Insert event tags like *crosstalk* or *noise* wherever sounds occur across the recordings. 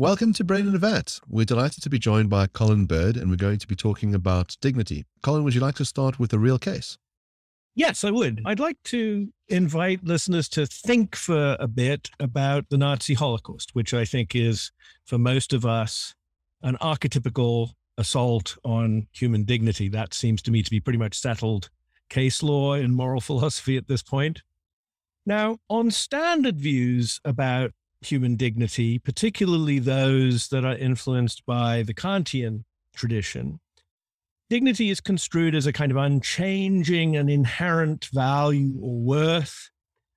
Welcome to Brain in a Vat. We're delighted to be joined by Colin Bird, and we're going to be talking about dignity. Colin, would you like to start with a real case? Yes, I would. I'd like to invite listeners to think for a bit about the Nazi Holocaust, which I think is, for most of us, an archetypical assault on human dignity. That seems to me to be pretty much settled case law in moral *laughs* philosophy at this point. Now, on standard views about human dignity, particularly those that are influenced by the Kantian tradition, dignity is construed as a kind of unchanging and inherent value or worth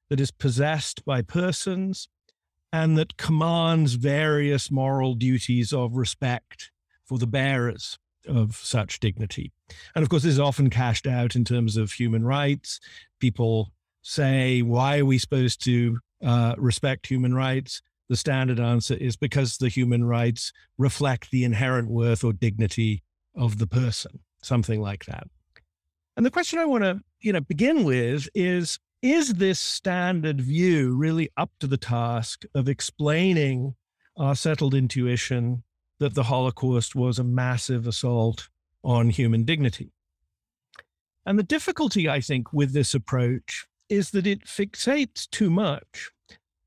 that is possessed by persons and that commands various moral duties of respect for the bearers of such dignity. And of course, this is often cashed out in terms of human rights. People say, why are we supposed to uh, respect human rights? The standard answer is because the human rights reflect the inherent worth or dignity of the person, something like that. And the question I want to, you know, begin with is is this standard view really up to the task of explaining our settled intuition that the Holocaust was a massive assault on human dignity? And the difficulty, I think, with this approach is that it fixates too much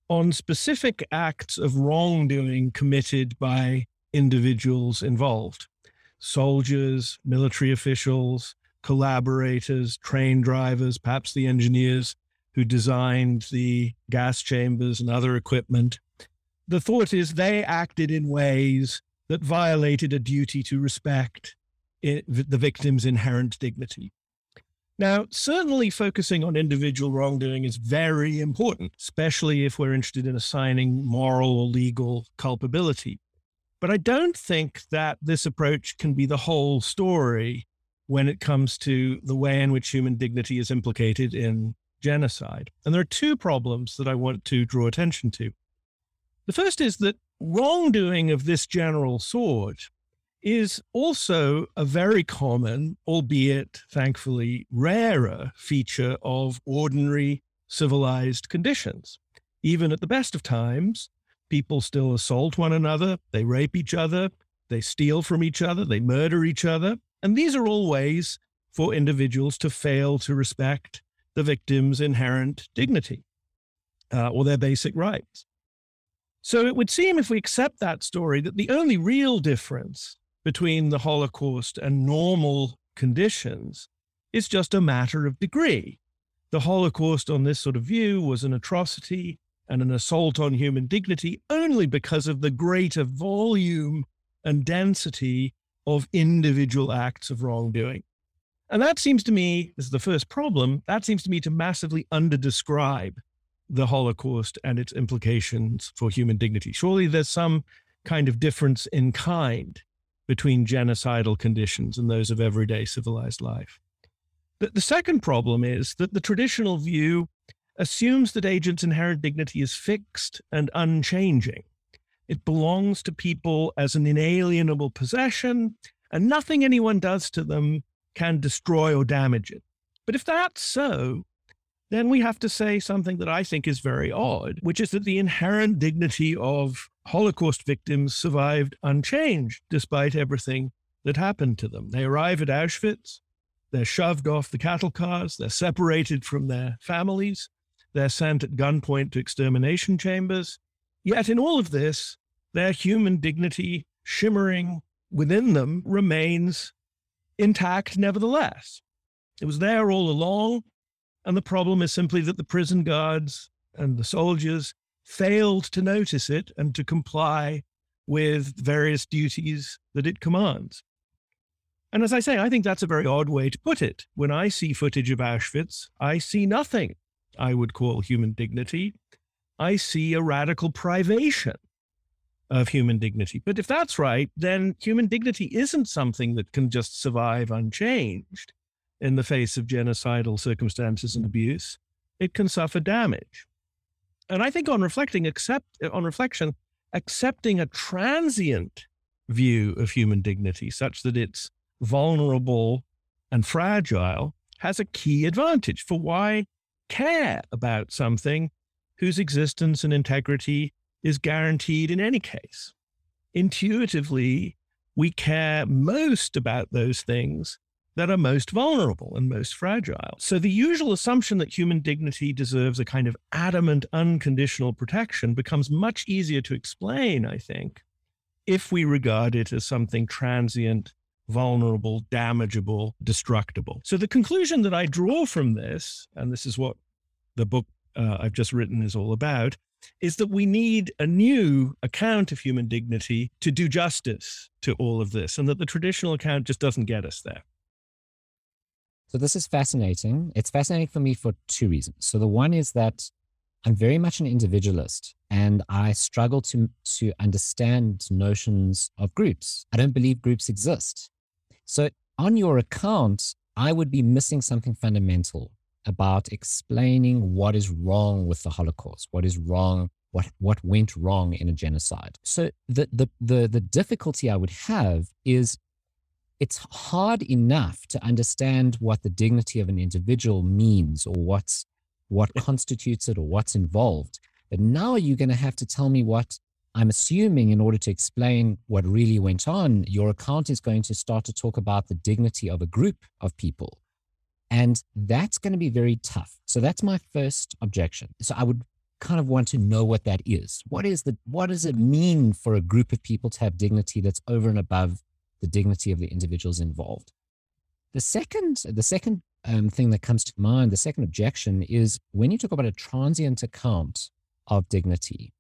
on specific acts of wrongdoing committed by individuals involved soldiers, military officials, collaborators, train drivers, perhaps the engineers who designed the gas chambers and other equipment. The thought is they acted in ways that violated a duty to respect the victim's inherent dignity. Now, certainly focusing on individual wrongdoing is very important, especially if we're interested in assigning moral or legal culpability. But I don't think that this approach can be the whole story when it comes to the way in which human dignity is implicated in genocide. And there are two problems that I want to draw attention to. The first is that wrongdoing of this general sort is also a very common, albeit thankfully rarer, feature of ordinary civilized conditions. Even at the best of times, people still assault one another, they rape each other, they steal from each other, they murder each other. And these are all ways for individuals to fail to respect the victim's inherent dignity uh, or their basic rights. So it would seem, if we accept that story, that the only real difference between the Holocaust and normal conditions is just a matter of degree. The Holocaust, on this sort of view, was an atrocity and an assault on human dignity only because of the greater volume and density of individual acts of wrongdoing. And that seems to me, this is the first problem, that seems to me to massively underdescribe the Holocaust and its implications for human dignity. Surely there's some kind of difference in kind between genocidal conditions and those of everyday civilized life. The, the second problem is that the traditional view assumes that agents' inherent dignity is fixed and unchanging. It belongs to people as an inalienable possession, and nothing anyone does to them can destroy or damage it. But if that's so, then we have to say something that I think is very odd, which is that the inherent dignity of Holocaust victims survived unchanged despite everything that happened to them. They arrive at Auschwitz, they're shoved off the cattle cars, they're separated from their families, they're sent at gunpoint to extermination chambers. Yet in all of this, their human dignity shimmering within them remains intact nevertheless. It was there all along. And the problem is simply that the prison guards and the soldiers failed to notice it and to comply with various duties that it commands. And as I say, I think that's a very odd way to put it. When I see footage of Auschwitz, I see nothing I would call human dignity. I see a radical privation of human dignity. But if that's right, then human dignity isn't something that can just survive unchanged in the face of genocidal circumstances and abuse. It can suffer damage and I think on reflecting, accept on reflection, accepting a transient view of human dignity, such that it's vulnerable and fragile, has a key advantage. For why care about something whose existence and integrity is guaranteed in any case? intuitively we care most about those things that are most vulnerable and most fragile. So the usual assumption that human dignity deserves a kind of adamant, unconditional protection becomes much easier to explain, I think, if we regard it as something transient, vulnerable, damageable, destructible. So the conclusion that I draw from this, and this is what the book uh, I've just written is all about, is that we need a new account of human dignity to do justice to all of this, and that the traditional account just doesn't get us there. So this is fascinating. It's fascinating for me for two reasons. So the one is that I'm very much an individualist and I struggle to, to understand notions of groups. I don't believe groups exist. So on your account, I would be missing something fundamental about explaining what is wrong with the Holocaust, what is wrong, what what went wrong in a genocide. So the the the, the difficulty I would have is it's hard enough to understand what the dignity of an individual means or what's what constitutes it or what's involved. But now you're going to have to tell me what I'm assuming in order to explain what really went on, your account is going to start to talk about the dignity of a group of people. And that's going to be very tough. So that's my first objection. So I would kind of want to know what that is. What is the what does it mean for a group of people to have dignity that's over and above the dignity of the individuals involved? The second, the second um, thing that comes to mind, the second objection is when you talk about a transient account of dignity.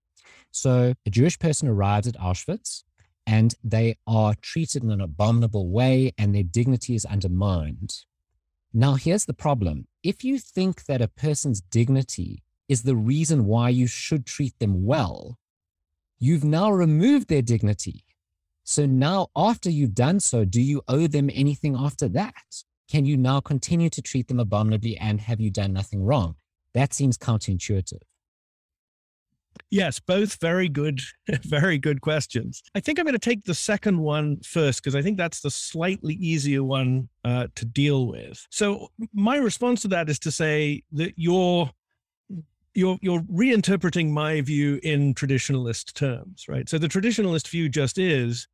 So a Jewish person arrives at Auschwitz and they are treated in an abominable way and their dignity is undermined. Now, here's the problem. If you think that a person's dignity is the reason why you should treat them well, you've now removed their dignity. So now, after you've done so, do you owe them anything after that? Can you now continue to treat them abominably and have you done nothing wrong? That seems counterintuitive. Yes, both very good, *laughs* very good questions. I think I'm going to take the second one first because I think that's the slightly easier one uh, to deal with. So my response to that is to say that you're you're you're reinterpreting my view in traditionalist terms, right? So the traditionalist view just is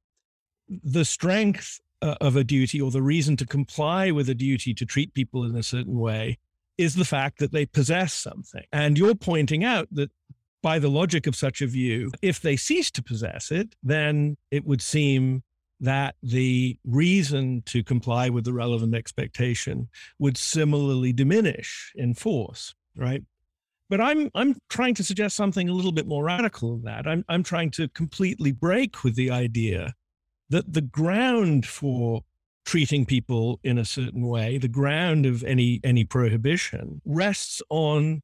the strength uh, of a duty or the reason to comply with a duty to treat people in a certain way is the fact that they possess something. And you're pointing out that by the logic of such a view, if they cease to possess it, then it would seem that the reason to comply with the relevant expectation would similarly diminish in force, right? But I'm I'm trying to suggest something a little bit more radical than that. I'm I'm trying to completely break with the idea that the ground for treating people in a certain way, the ground of any any prohibition rests on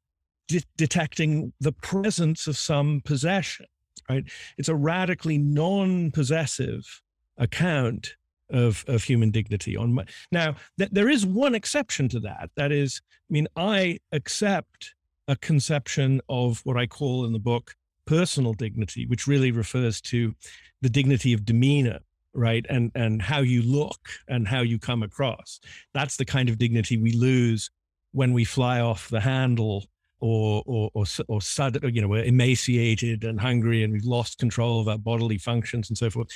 de- detecting the presence of some possession, right? It's a radically non possessive account of, of human dignity. On my, now, th- there is one exception to that. That is, I mean, I accept a conception of what I call in the book personal dignity, which really refers to the dignity of demeanor right and and how you look and how you come across that's the kind of dignity we lose when we fly off the handle or or or, or sudden, you know, we're emaciated and hungry and we've lost control of our bodily functions and so forth.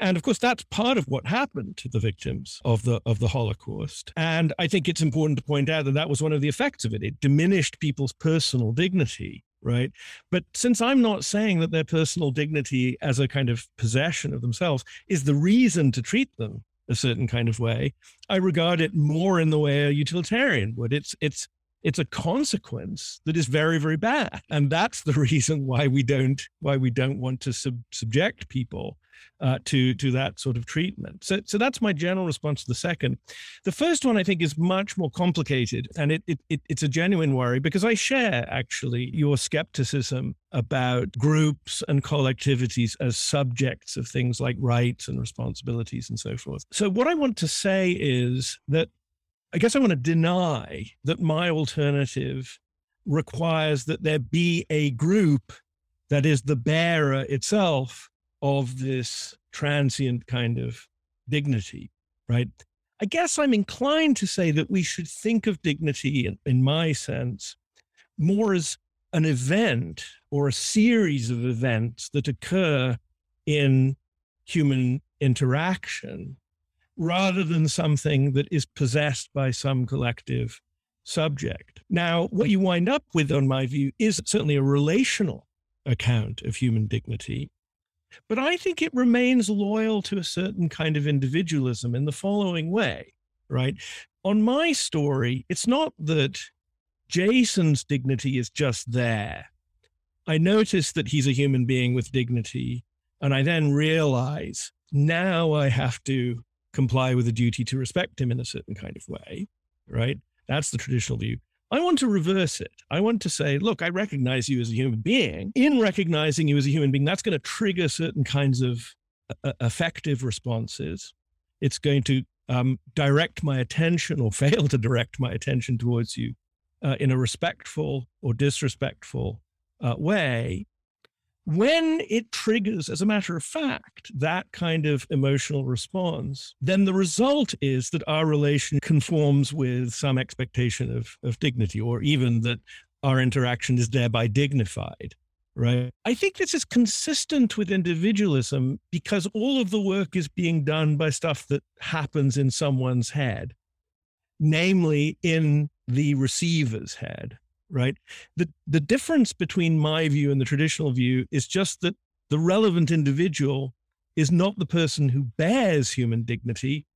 And of course, that's part of what happened to the victims of the of the Holocaust. And I think it's important to point out that that was one of the effects of it. It diminished people's personal dignity, right? But since I'm not saying that their personal dignity as a kind of possession of themselves is the reason to treat them a certain kind of way, I regard it more in the way a utilitarian would. It's it's it's a consequence that is very very bad. And that's the *laughs* reason why we don't why we don't want to sub- subject people uh, to to that sort of treatment. So so that's my general response to the second. The first one i think is much more complicated and it, it, it it's a genuine worry because i share actually your skepticism about groups and collectivities as subjects of things like rights and responsibilities and so forth. So what i want to say is that I guess I want to deny that my alternative requires that there be a group that is the bearer itself of this transient kind of dignity, right? I guess I'm inclined to say that we should think of dignity, in, in my sense, more as an event or a series of events that occur in human interaction rather than something that is possessed by some collective subject. Now, what you wind up with, on my view, is certainly a relational account of human dignity. But I think it remains loyal to a certain kind of individualism in the following way, right? On my story, it's not that Jason's dignity is just there. I notice that he's a human being with dignity, and I then realize now I have to comply with a duty to respect him in a certain kind of way, right? That's the traditional view. I want to reverse it. I want to say, look, I recognize you as a human being. In recognizing you as a human being, that's going to trigger certain kinds of uh, effective responses. It's going to um, direct my attention or *laughs* fail to direct my attention towards you uh, in a respectful or disrespectful uh, way when it triggers, as a matter of fact, that kind of emotional response, then the result is that our relation conforms with some expectation of, of dignity, or even that our interaction is thereby dignified. Right. I think this is consistent with individualism because all of the work is being done by stuff that happens in someone's head, namely in the receiver's head right? The, the difference between my view and the traditional view is just that the relevant individual is not the person who bears human dignity,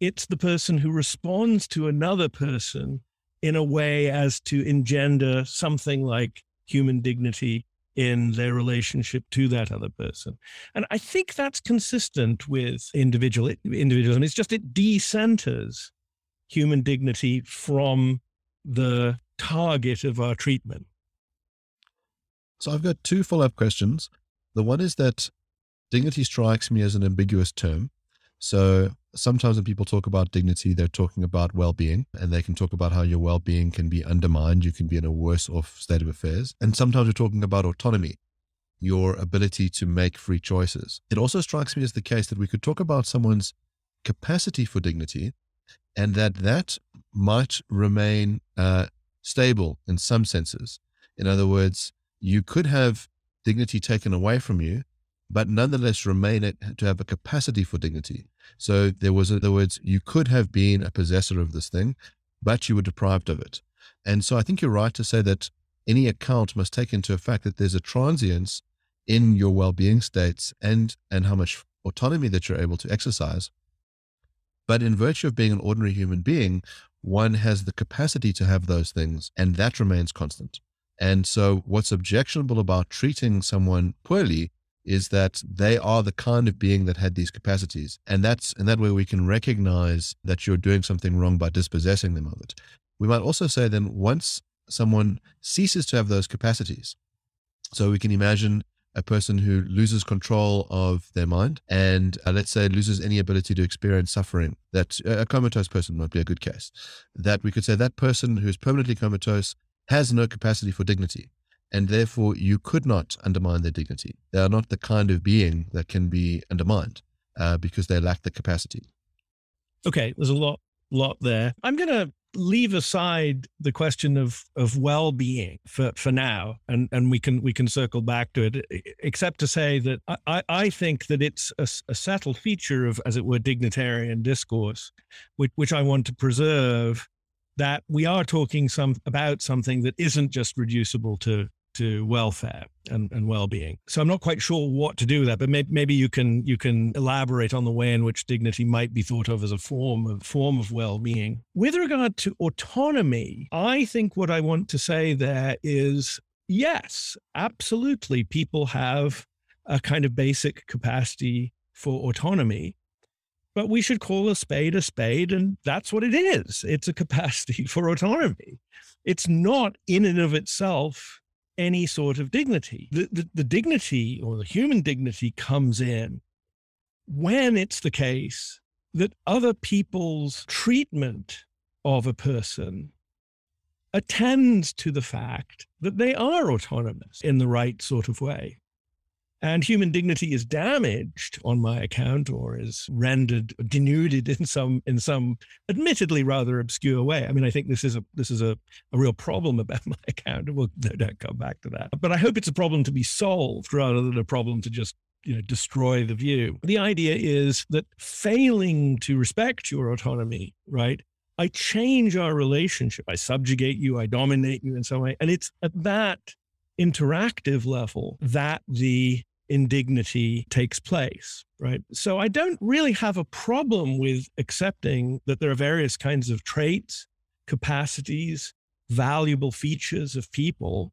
it's the person who responds to another person in a way as to engender something like human dignity in their relationship to that other person. And I think that's consistent with individual individualism. It's just it decenters human dignity from the target of our treatment. So I've got two follow up questions. The one is that dignity strikes me as an ambiguous term. So sometimes when people talk about dignity, they're talking about well being, and they can talk about how your well being can be undermined. You can be in a worse off state of affairs. And sometimes we're talking about autonomy, your ability to make free choices. It also strikes me as the case that we could talk about someone's capacity for dignity and that that might remain uh, stable in some senses. In other words, you could have dignity taken away from you, but nonetheless remain it to have a capacity for dignity. So there was, in other words, you could have been a possessor of this thing, but you were deprived of it. And so I think you're right to say that any account must take into effect that there's a transience in your well-being states and and how much autonomy that you're able to exercise. But in virtue of being an ordinary human being, one has the capacity to have those things, and that remains constant. And so, what's objectionable about treating someone poorly is that they are the kind of being that had these capacities, and that's in that way we can recognize that you're doing something wrong by dispossessing them of it. We might also say then once someone ceases to have those capacities, so we can imagine a person who loses control of their mind and uh, let's say loses any ability to experience suffering that a comatose person might be a good case. That we could say that person who's permanently comatose has no capacity for dignity and therefore you could not undermine their dignity. They are not the kind of being that can be undermined uh, because they lack the capacity. Okay there's a lot lot there. I'm going to leave aside the question of of well-being for for now and and we can we can circle back to it except to say that i i think that it's a, a settled feature of as it were dignitarian discourse which which i want to preserve that we are talking some about something that isn't just reducible to to welfare and, and well-being. So I'm not quite sure what to do with that, but maybe, maybe you can you can elaborate on the way in which dignity might be thought of as a form of form of well-being. With regard to autonomy, I think what I want to say there is yes, absolutely, people have a kind of basic capacity for autonomy. But we should call a spade a spade, and that's what it is. It's a capacity *laughs* for autonomy. It's not in and of itself any sort of dignity. The, the, the dignity or the human dignity comes in when it's the case that other people's treatment of a person attends to the fact that they are autonomous in the right sort of way and human dignity is damaged on my account or is rendered denuded in some in some admittedly rather obscure way i mean i think this is a this is a, a real problem about *laughs* my account we'll no doubt come back to that but i hope it's a problem to be solved rather than a problem to just you know destroy the view. The idea is that failing to respect your autonomy, right? I change our relationship. I subjugate you, I dominate you in some way. And it's at that interactive level that the indignity takes place, right? So I don't really have a problem with accepting that there are various kinds of traits, capacities, valuable features of people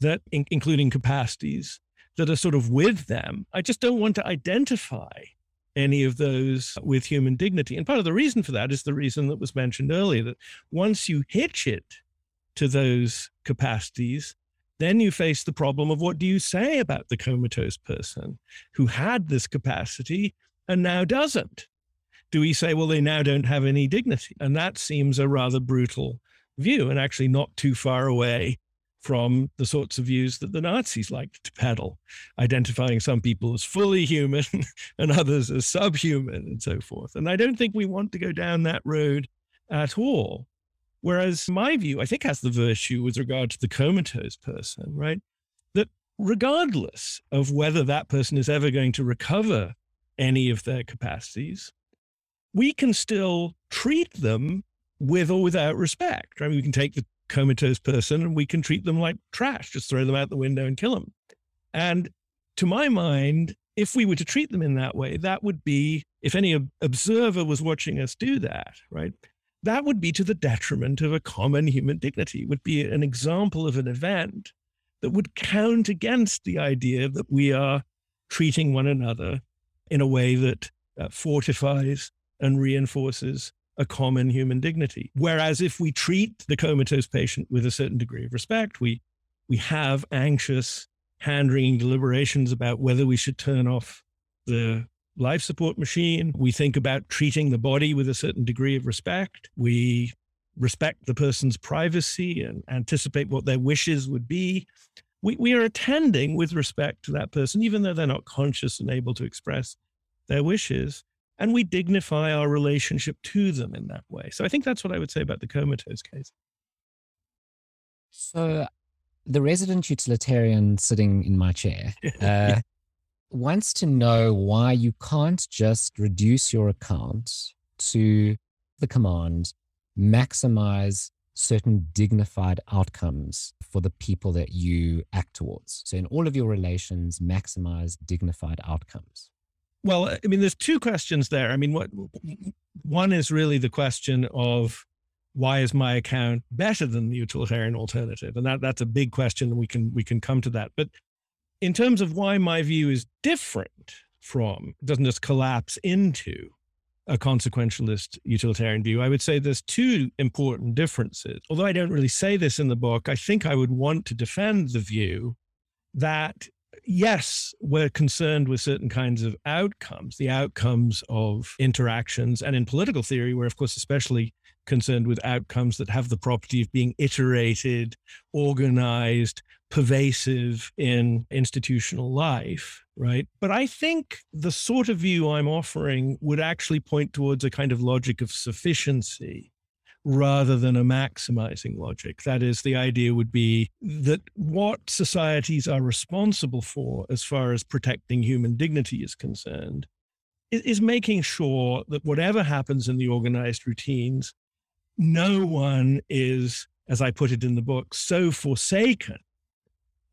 that, in, including capacities, that are sort of with them. I just don't want to identify any of those with human dignity. And part of the reason for that is the reason that was mentioned earlier that once you hitch it to those capacities, then you face the problem of what do you say about the comatose person who had this capacity and now doesn't? Do we say, well, they now don't have any dignity? And that seems a rather brutal view and actually not too far away from the sorts of views that the Nazis liked to peddle, identifying some people as fully human *laughs* and others as subhuman and so forth. And I don't think we want to go down that road at all. Whereas my view, I think, has the virtue with regard to the comatose person, right? That regardless of whether that person is ever going to recover any of their capacities, we can still treat them with or without respect. Right? We can take the comatose person and we can treat them like trash, just throw them out the window and kill them. And to my mind, if we were to treat them in that way, that would be, if any observer was watching us do that, right? That would be to the detriment of a common human dignity, it would be an example of an event that would count against the idea that we are treating one another in a way that uh, fortifies and reinforces a common human dignity. Whereas if we treat the comatose patient with a certain degree of respect, we we have anxious, hand-wringing deliberations about whether we should turn off the life support machine. We think about treating the body with a certain degree of respect. We respect the person's privacy and anticipate what their wishes would be. We, we are attending with respect to that person, even though they're not conscious and able to express their wishes and we dignify our relationship to them in that way. So I think that's what I would say about the comatose case. So the resident utilitarian sitting in my chair *laughs* uh, wants to know why you can't just reduce your account to the command maximize certain dignified outcomes for the people that you act towards. So in all of your relations, maximize dignified outcomes. Well, I mean, there's two questions there. I mean, what one is really the question of why is my account better than the utilitarian alternative, and that that's a big question, we can we can come to that. But in terms of why my view is different from, doesn't just collapse into a consequentialist utilitarian view, I would say there's two important differences. Although I don't really say this in the book, I think I would want to defend the view that yes, we're concerned with certain kinds of outcomes, the outcomes of interactions. And in political theory, we're, of course, especially concerned with outcomes that have the property of being iterated, organized, pervasive in institutional life, right? But I think the sort of view I'm offering would actually point towards a kind of logic of sufficiency rather than a maximizing logic. That is, the idea would be that what societies are responsible for as far as protecting human dignity is concerned is making sure that whatever happens in the organized routines, no one is, as I put it in the book, so forsaken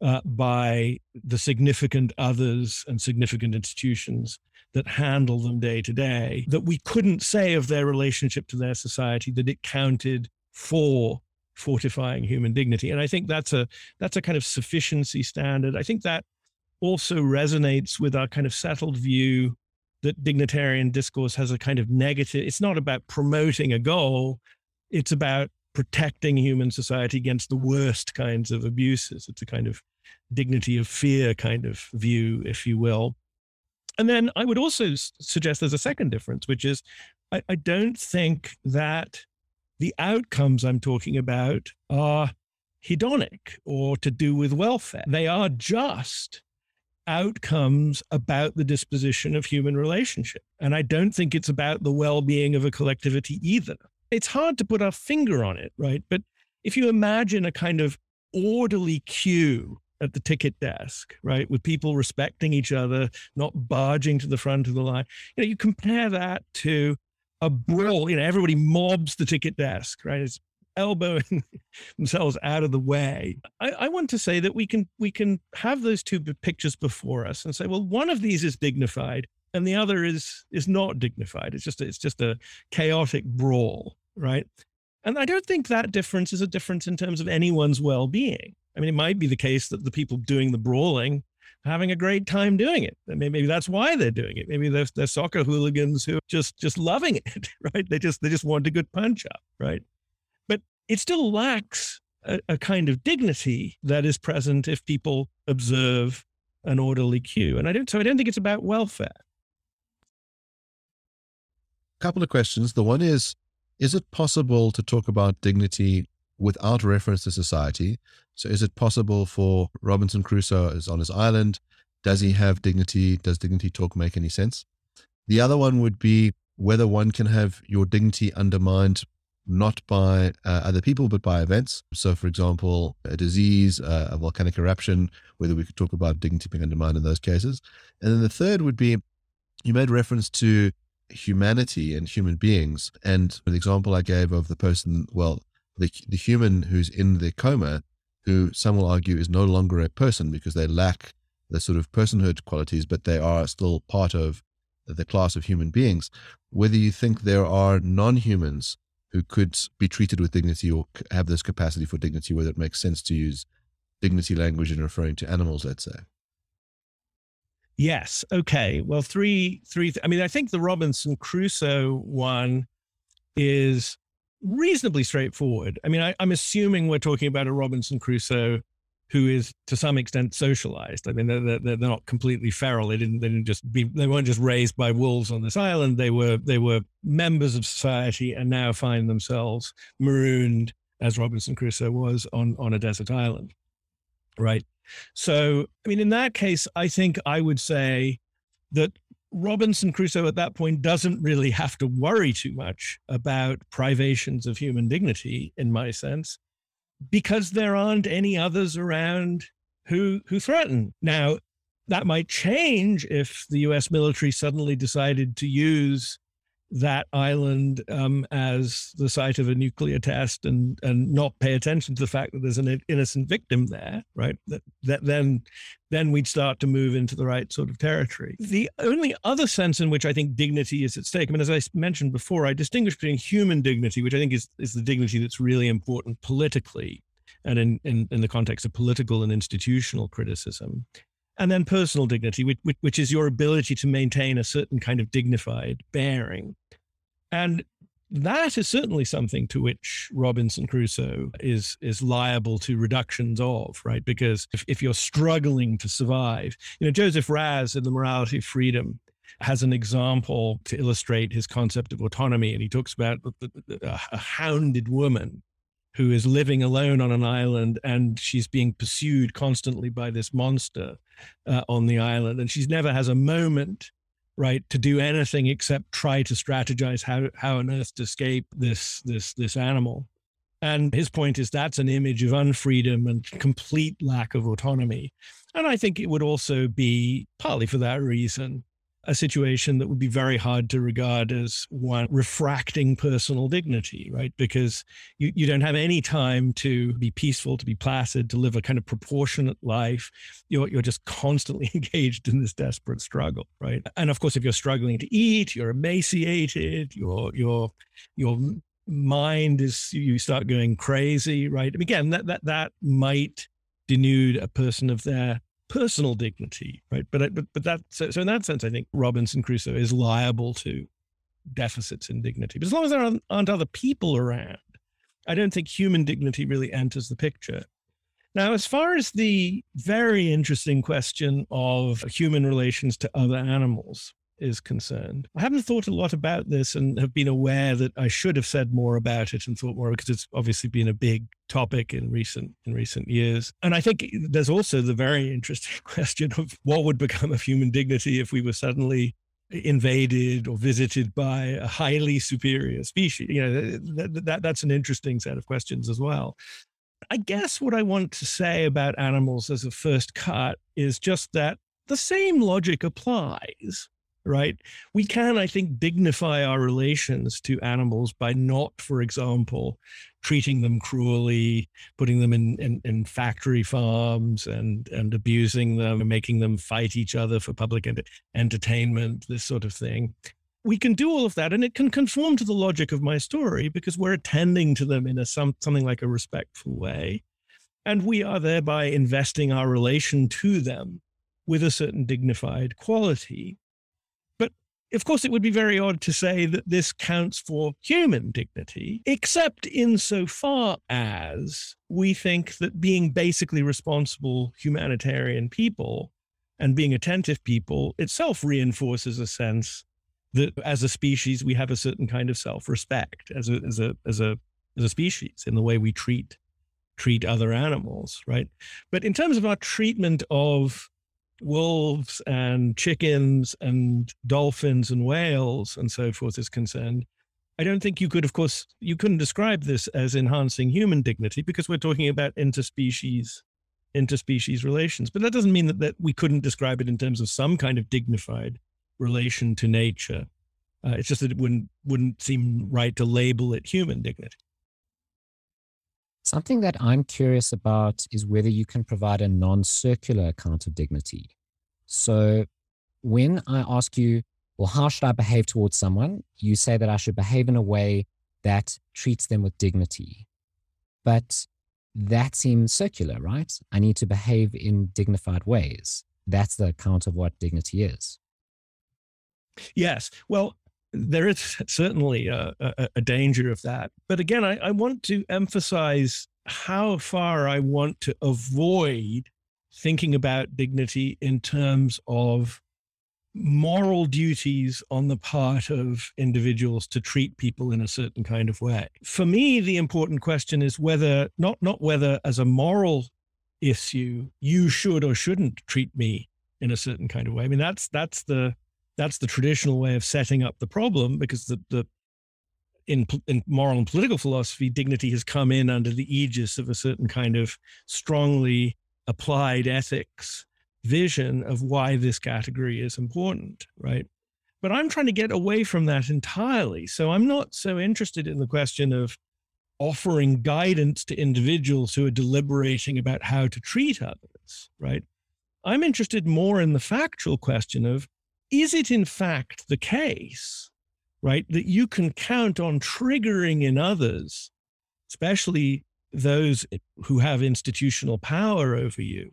uh, by the significant others and significant institutions that handle them day to day that we couldn't say of their relationship to their society that it counted for fortifying human dignity. And i think that's a that's a kind of sufficiency standard. I think that also resonates with our kind of settled view that dignitarian discourse has a kind of negative it's not about promoting a goal it's about protecting human society against the worst kinds of abuses it's a kind of dignity of fear kind of view if you will and then I would also suggest there's a second difference, which is I, I don't think that the outcomes I'm talking about are hedonic or to do with welfare. They are just outcomes about the disposition of human relationship. And I don't think it's about the well being of a collectivity either. It's hard to put our finger on it, right? But if you imagine a kind of orderly queue at the ticket desk, right? With people respecting each other, not barging to the front of the line. You know, you compare that to a brawl, you know, everybody mobs the ticket desk, right? It's elbowing *laughs* themselves out of the way. I, I, want to say that we can we can have those two pictures before us and say, well, one of these is dignified and the other is is not dignified. It's just it's just a chaotic brawl, right? And I don't think that difference is a difference in terms of anyone's well-being. I mean, it might be the case that the people doing the brawling are having a great time doing it. Maybe that's why they're doing it. Maybe they're, they're soccer hooligans who are just just loving it, *laughs* right? They just they just want a good punch up, right? But it still lacks a, a kind of dignity that is present if people observe an orderly queue. And I don't so I don't think it's about welfare. Couple of questions. The one is is it possible to talk about dignity without reference to society? So, is it possible for Robinson Crusoe is on his island? Does he have dignity? Does dignity talk make any sense? The other one would be whether one can have your dignity undermined not by uh, other people, but by events. So, for example, a disease, uh, a volcanic eruption, whether we could talk about dignity being undermined in those cases. And then the third would be you made reference to humanity and human beings. And the example I gave of the person, well, the, the human who's in the coma, who some will argue is no longer a person because they lack the sort of personhood qualities, but they are still part of the class of human beings. Whether you think there are non humans who could be treated with dignity or have this capacity for dignity, whether it makes sense to use dignity language in referring to animals, let's say. Yes. Okay. Well, three, three. Th- I mean, I think the Robinson Crusoe one is reasonably straightforward. I mean, I, am assuming we're talking about a Robinson Crusoe who is to some extent socialized. I mean, they're, they're, they're not completely feral. They didn't, they didn't just be, they weren't just raised by wolves on this island. They were, they were members of society and now find themselves marooned as Robinson Crusoe was on, on a desert island. Right. So, I mean, in that case, I think I would say that Robinson Crusoe at that point doesn't really have to worry too much about privations of human dignity, in my sense, because there aren't any others around who who threaten. Now, that might change if the U.S. military suddenly decided to use that island um, as the site of a nuclear test and and not pay attention to the fact that there's an innocent victim there, right? That that then then we'd start to move into the right sort of territory. The only other sense in which I think dignity is at stake, I mean, as I mentioned before, I distinguish between human dignity, which I think is is the dignity that's really important politically, and in in, in the context of political and institutional criticism, and then personal dignity, which, which is your ability to maintain a certain kind of dignified bearing. And that is certainly something to which Robinson Crusoe is is liable to reductions of, right? Because if, if you're struggling to survive, you know, Joseph Raz in The Morality of Freedom has an example to illustrate his concept of autonomy. And he talks about a hounded woman who is living alone on an island and she's being pursued constantly by this monster uh, on the island. And she's never has a moment, right, to do anything except try to strategize how, how on earth to escape this, this, this animal. And his point is that's an image of unfreedom and complete lack of autonomy. And I think it would also be partly for that reason a situation that would be very hard to regard as one refracting personal dignity, right? Because you, you don't have any time to be peaceful, to be placid, to live a kind of proportionate life. You're, you're just constantly *laughs* engaged in this desperate struggle, right? And of course, if you're struggling to eat, you're emaciated, your, your, your mind is, you start going crazy, right? Again, that, that, that might denude a person of their personal dignity, right? But but but that so, so in that sense, I think Robinson Crusoe is liable to deficits in dignity. But as long as there aren't other people around, I don't think human dignity really enters the picture. Now, as far as the very interesting question of human relations to other animals, is concerned. I haven't thought a lot about this and have been aware that I should have said more about it and thought more because it's obviously been a big topic in recent in recent years. And I think there's also the very interesting *laughs* question of what would become of human dignity if we were suddenly invaded or visited by a highly superior species. You know, that, that that's an interesting set of questions as well. I guess what I want to say about animals as a first cut is just that the same logic applies, right? We can, I think, dignify our relations to animals by not, for example, treating them cruelly, putting them in, in, in factory farms and, and abusing them and making them fight each other for public ent- entertainment, this sort of thing. We can do all of that, and it can conform to the logic of my story because we're attending to them in a some, something like a respectful way, and we are thereby investing our relation to them with a certain dignified quality. Of course, it would be very odd to say that this counts for human dignity, except insofar as we think that being basically responsible humanitarian people and being attentive people itself reinforces a sense that as a species we have a certain kind of self-respect as a as a as a as a species in the way we treat treat other animals right? But in terms of our treatment of wolves and chickens and dolphins and whales and so forth is concerned, I don't think you could, of course, you couldn't describe this as enhancing human dignity because we're talking about interspecies interspecies relations. But that doesn't mean that, that we couldn't describe it in terms of some kind of dignified relation to nature. Uh, it's just that it wouldn't wouldn't seem right to label it human dignity. Something that I'm curious about is whether you can provide a non circular account of dignity. So, when I ask you, well, how should I behave towards someone? You say that I should behave in a way that treats them with dignity. But that seems circular, right? I need to behave in dignified ways. That's the account of what dignity is. Yes. Well, there is *laughs* certainly a, a, a, danger of that. But again, I, I want to emphasize how far I want to avoid thinking about dignity in terms of moral duties on the part of individuals to treat people in a certain kind of way. For me, the important question is whether not not whether as a moral issue you should or shouldn't treat me in a certain kind of way. I mean that's that's the that's the traditional way of setting up the problem because the, the in, in moral and political philosophy, dignity has come in under the aegis of a certain kind of strongly applied ethics vision of why this category is important, right? But I'm trying to get away from that entirely. So I'm not so interested in the question of offering guidance to individuals who are deliberating about how to treat others, right? I'm interested more in the factual question of is it in fact the case, right, that you can count on triggering in others, especially those who have institutional power over you?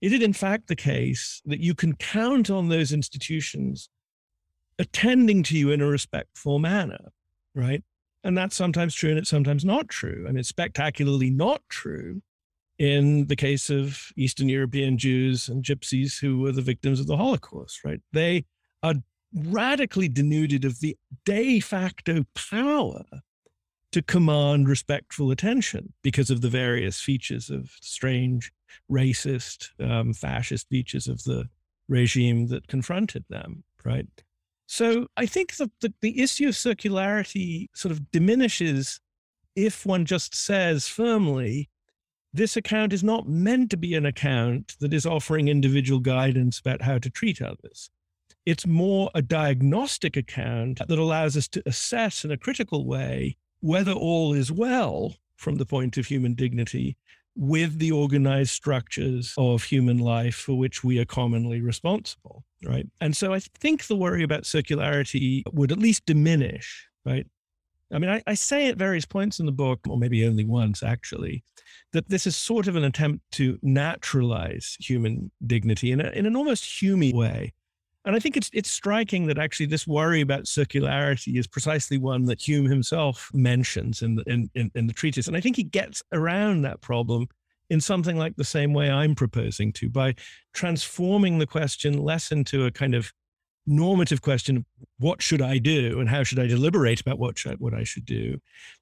Is it in fact the case that you can count on those institutions attending to you in a respectful manner, right? And that's sometimes true and it's sometimes not true. I mean, it's spectacularly not true in the case of Eastern European Jews and Gypsies who were the victims of the Holocaust, right? They are radically denuded of the de facto power to command respectful attention because of the various features of strange, racist, um, fascist features of the regime that confronted them, right? So I think the, the, the issue of circularity sort of diminishes if one just says firmly, this account is not meant to be an account that is offering individual guidance about how to treat others. It's more a diagnostic account that allows us to assess in a critical way whether all is well from the point of human dignity with the organized structures of human life for which we are commonly responsible, right? And so I think the worry about circularity would at least diminish, right? I mean, I, I, say at various points in the book, or maybe only once actually, that this is sort of an attempt to naturalize human dignity in, a, in an almost Humean way. And I think it's it's striking that actually this worry about circularity is precisely one that Hume himself mentions in the in, in, in the treatise. And I think he gets around that problem in something like the same way I'm proposing to, by transforming the question less into a kind of normative question what should I do and how should I deliberate about what should, what I should do,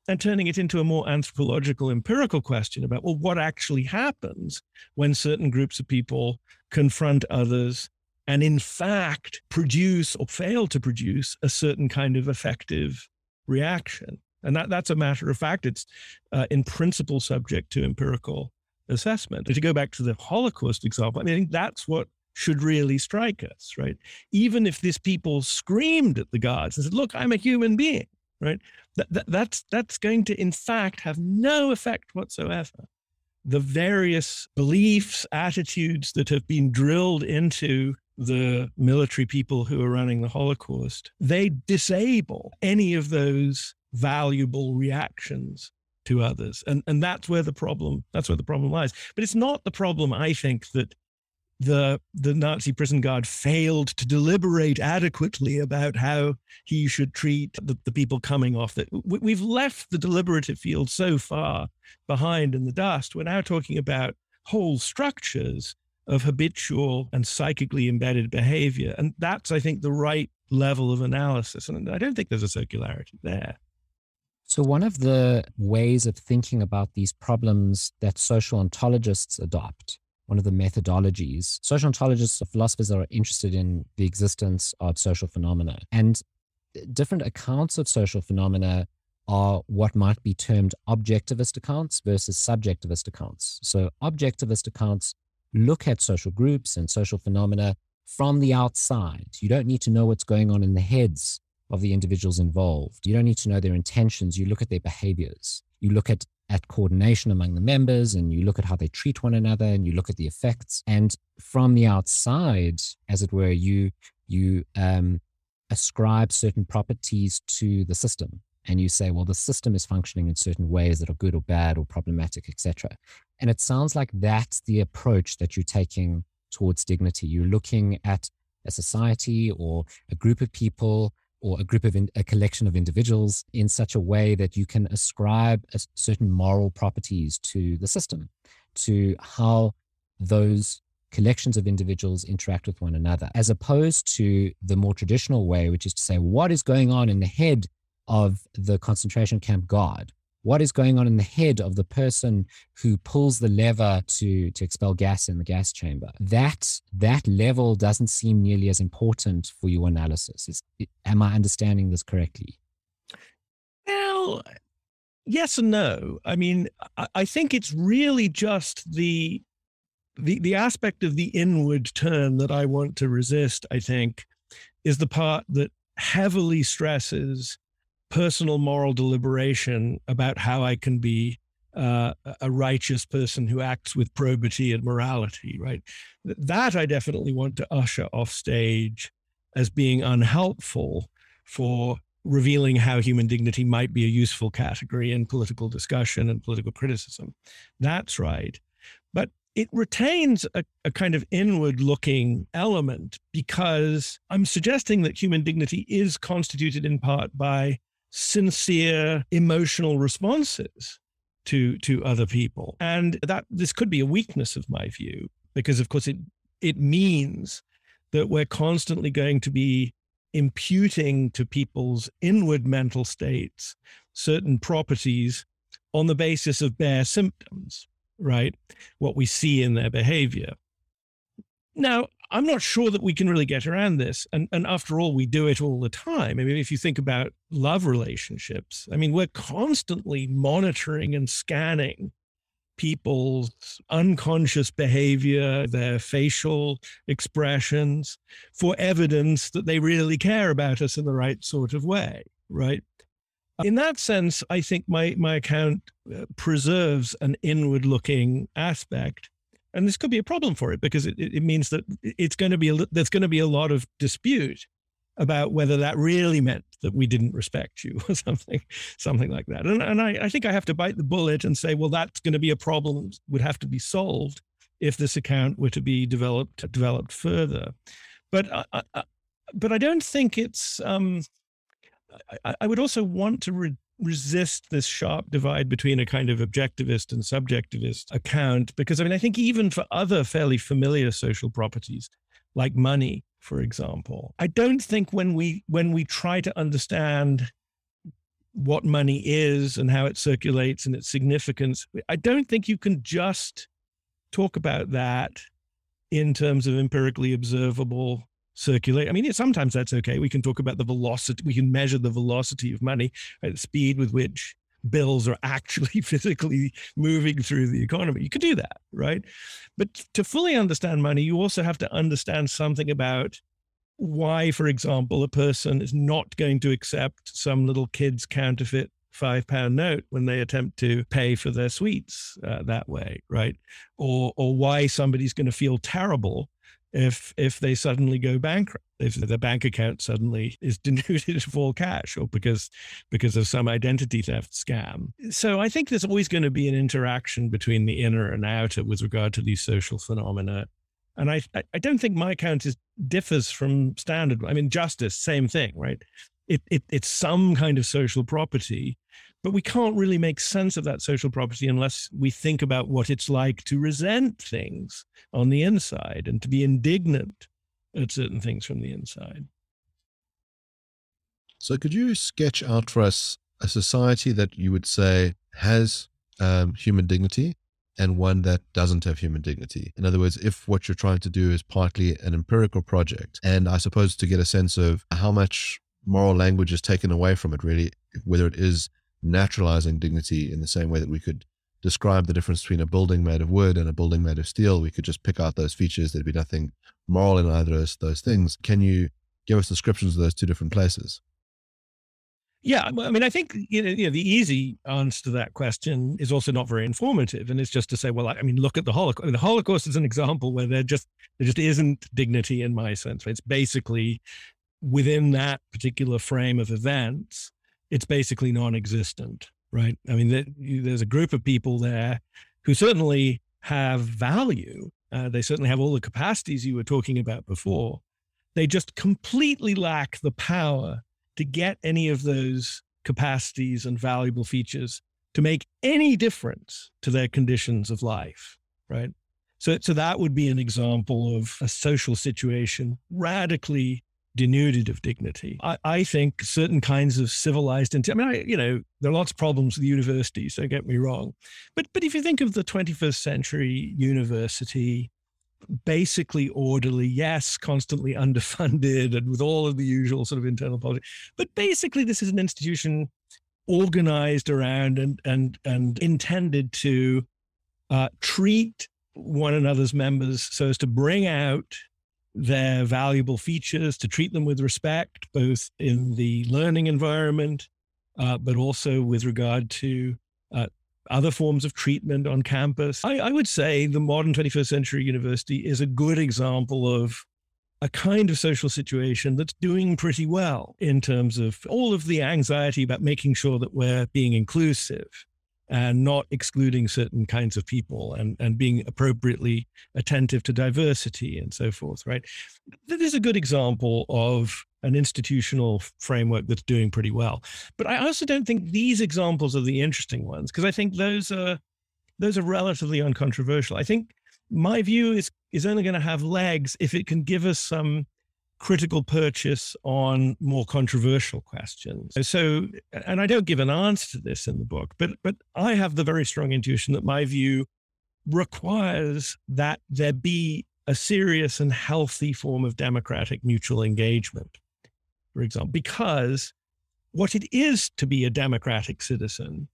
and turning it into a more anthropological, empirical question about well, what actually happens when certain groups of people confront others and in fact produce or fail to produce a certain kind of effective reaction. And that, that's a matter of fact. It's uh, in principle subject to empirical assessment. And to go back to the Holocaust example, I, mean, I that's what should really strike us, right? Even if these people screamed at the gods and said, look, I'm a human being, right? That, that, that's, that's going to, in fact, have no effect whatsoever. The various beliefs, attitudes that have been drilled into the military people who are running the Holocaust, they disable any of those valuable reactions to others. And and that's where the problem that's where the problem lies. But it's not the problem, I think, that the the Nazi prison guard failed to deliberate adequately about how he should treat the, the people coming off it. We've left the deliberative field so far behind in the dust. We're now talking about whole structures of habitual and psychically embedded behavior. And that's, I think, the right level of analysis. And I don't think there's a circularity there. So, one of the ways of thinking about these problems that social ontologists adopt, one of the methodologies, social ontologists or philosophers are interested in the existence of social phenomena. And different accounts of social phenomena are what might be termed objectivist accounts versus subjectivist accounts. So, objectivist accounts look at social groups and social phenomena from the outside. You don't need to know what's going on in the heads of the individuals involved. You don't need to know their intentions. You look at their behaviors. You look at, at coordination among the members and you look at how they treat one another and you look at the effects. And from the outside, as it were, you, you um, ascribe certain properties to the system and you say, well, the system is functioning in certain ways that are good or bad or problematic, etc. And it sounds like that's the approach that you're taking towards dignity. You're looking at a society or a group of people or a group of in, a collection of individuals in such a way that you can ascribe certain moral properties to the system, to how those collections of individuals interact with one another, as opposed to the more traditional way, which is to say, what is going on in the head of the concentration camp guard? What is going on in the head of the person who pulls the lever to to expel gas in the gas chamber. That that level doesn't seem nearly as important for your analysis. Is, am i understanding this correctly? Well yes and no. I mean I, I think it's really just the the the aspect of the inward turn that i want to resist i think is the part that heavily stresses personal moral deliberation about how I can be uh, a righteous person who acts with probity and morality, right? That I definitely want to usher off stage as being unhelpful for revealing how human dignity might be a useful category in political discussion and political criticism. That's right. But it retains a, a, kind of inward looking element because I'm suggesting that human dignity is constituted in part by sincere emotional responses to to other people. And that this could be a weakness of my view because of course it it means that we're constantly going to be imputing to people's inward mental states certain properties on the basis of bare symptoms right? What we see in their behavior. Now I'm not sure that we can really get around this. And, and after all, we do it all the time. I mean, if you think about love relationships, I mean, we're constantly monitoring and scanning people's unconscious behavior, their facial expressions for evidence that they really care about us in the right sort of way, right? In that sense, I think my, my account uh, preserves an inward looking aspect and this could be a problem for it because it, it means that it's going to be a, there's going to be a lot of dispute about whether that really meant that we didn't respect you *laughs* or something something like that. And, and I, I think i have to bite the bullet and say well that's going to be a problem that would have to be solved if this account were to be developed developed further. But I, I but i don't think it's um, I, I, would also want to re- resist this sharp divide between a kind of objectivist and subjectivist account? Because I mean I think even for other fairly familiar social properties like money for example I don't think when we when we try to understand what money is and how it circulates and its significance I don't think you can just talk about that in terms of empirically observable circulate. I mean, sometimes that's okay. We can talk about the velocity. We can measure the velocity of money, right? the speed with which bills are actually *laughs* physically moving through the economy. You could do that, right? But to fully understand money, you also have to understand something about why, for example, a person is not going to accept some little kid's counterfeit five pound note when they attempt to pay for their sweets uh, that way, right? Or or why somebody's going to feel terrible if if they suddenly go bankrupt if their bank account suddenly is *laughs* denuded of all cash or because because of some identity theft scam. So i think there's always going to be an interaction between the inner and outer with regard to these social phenomena. And i i don't think my account is differs from standard. I mean justice same thing right? It, it it's some kind of social property but we can't really make sense of that social property unless we think about what it's like to resent things on the inside and to be indignant at certain things from the inside. So, could you sketch out for us a society that you would say has um, human dignity and one that doesn't have human dignity? In other words, if what you're trying to do is partly an empirical project, and I suppose to get a sense of how much moral language is taken away from it, really, whether it is naturalizing dignity in the same way that we could describe the difference between a building made of wood and a building made of steel. We could just pick out those features. There'd be nothing moral in either of those things. Can you give us descriptions of those two different places? Yeah, I mean, I think you know, you know, the easy answer to that question is also not very informative, and it's just to say, well, I mean, look at the Holocaust. I mean, the Holocaust is an example where there just there just isn't dignity in my sense. It's basically within that particular frame of events, it's basically non-existent, right? I mean, there's a group of people there who certainly have value. Uh, they certainly have all the capacities you were talking about before. They just completely lack the power to get any of those capacities and valuable features to make any difference to their conditions of life, right? So, so that would be an example of a social situation radically denuded of dignity. I, I, think certain kinds of civilized, I mean, I, you know, there are lots of problems with universities, don't get me wrong. But, but if you think of the 21st century university, basically orderly, yes, constantly *laughs* underfunded and with all of the usual sort of internal politics, but basically this is an institution organized around and, and, and intended to uh, treat one another's members so as to bring out their valuable features, to treat them with respect, both in the learning environment, uh, but also with regard to uh, other forms of treatment on campus. I, I, would say the modern 21st century university is a good example of a kind of social situation that's doing pretty well in terms of all of the anxiety about making sure that we're being inclusive and not excluding certain kinds of people and, and being appropriately attentive to diversity and so forth, right? That is a good example of an institutional framework that's doing pretty well. But I also don't think these examples are the interesting ones because I think those are those are relatively uncontroversial. I think my view is is only going to have legs if it can give us some critical purchase on more controversial questions. So, and I don't give an answer to this in the book, but but I have the very strong intuition that my view requires that there be a serious and healthy form of democratic mutual engagement, for example, because what it is to be a democratic citizen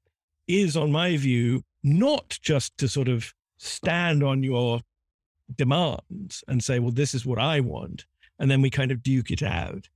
is, on my view, not just to sort of stand on your demands and say, well, this is what I want, and then we kind of duke it out.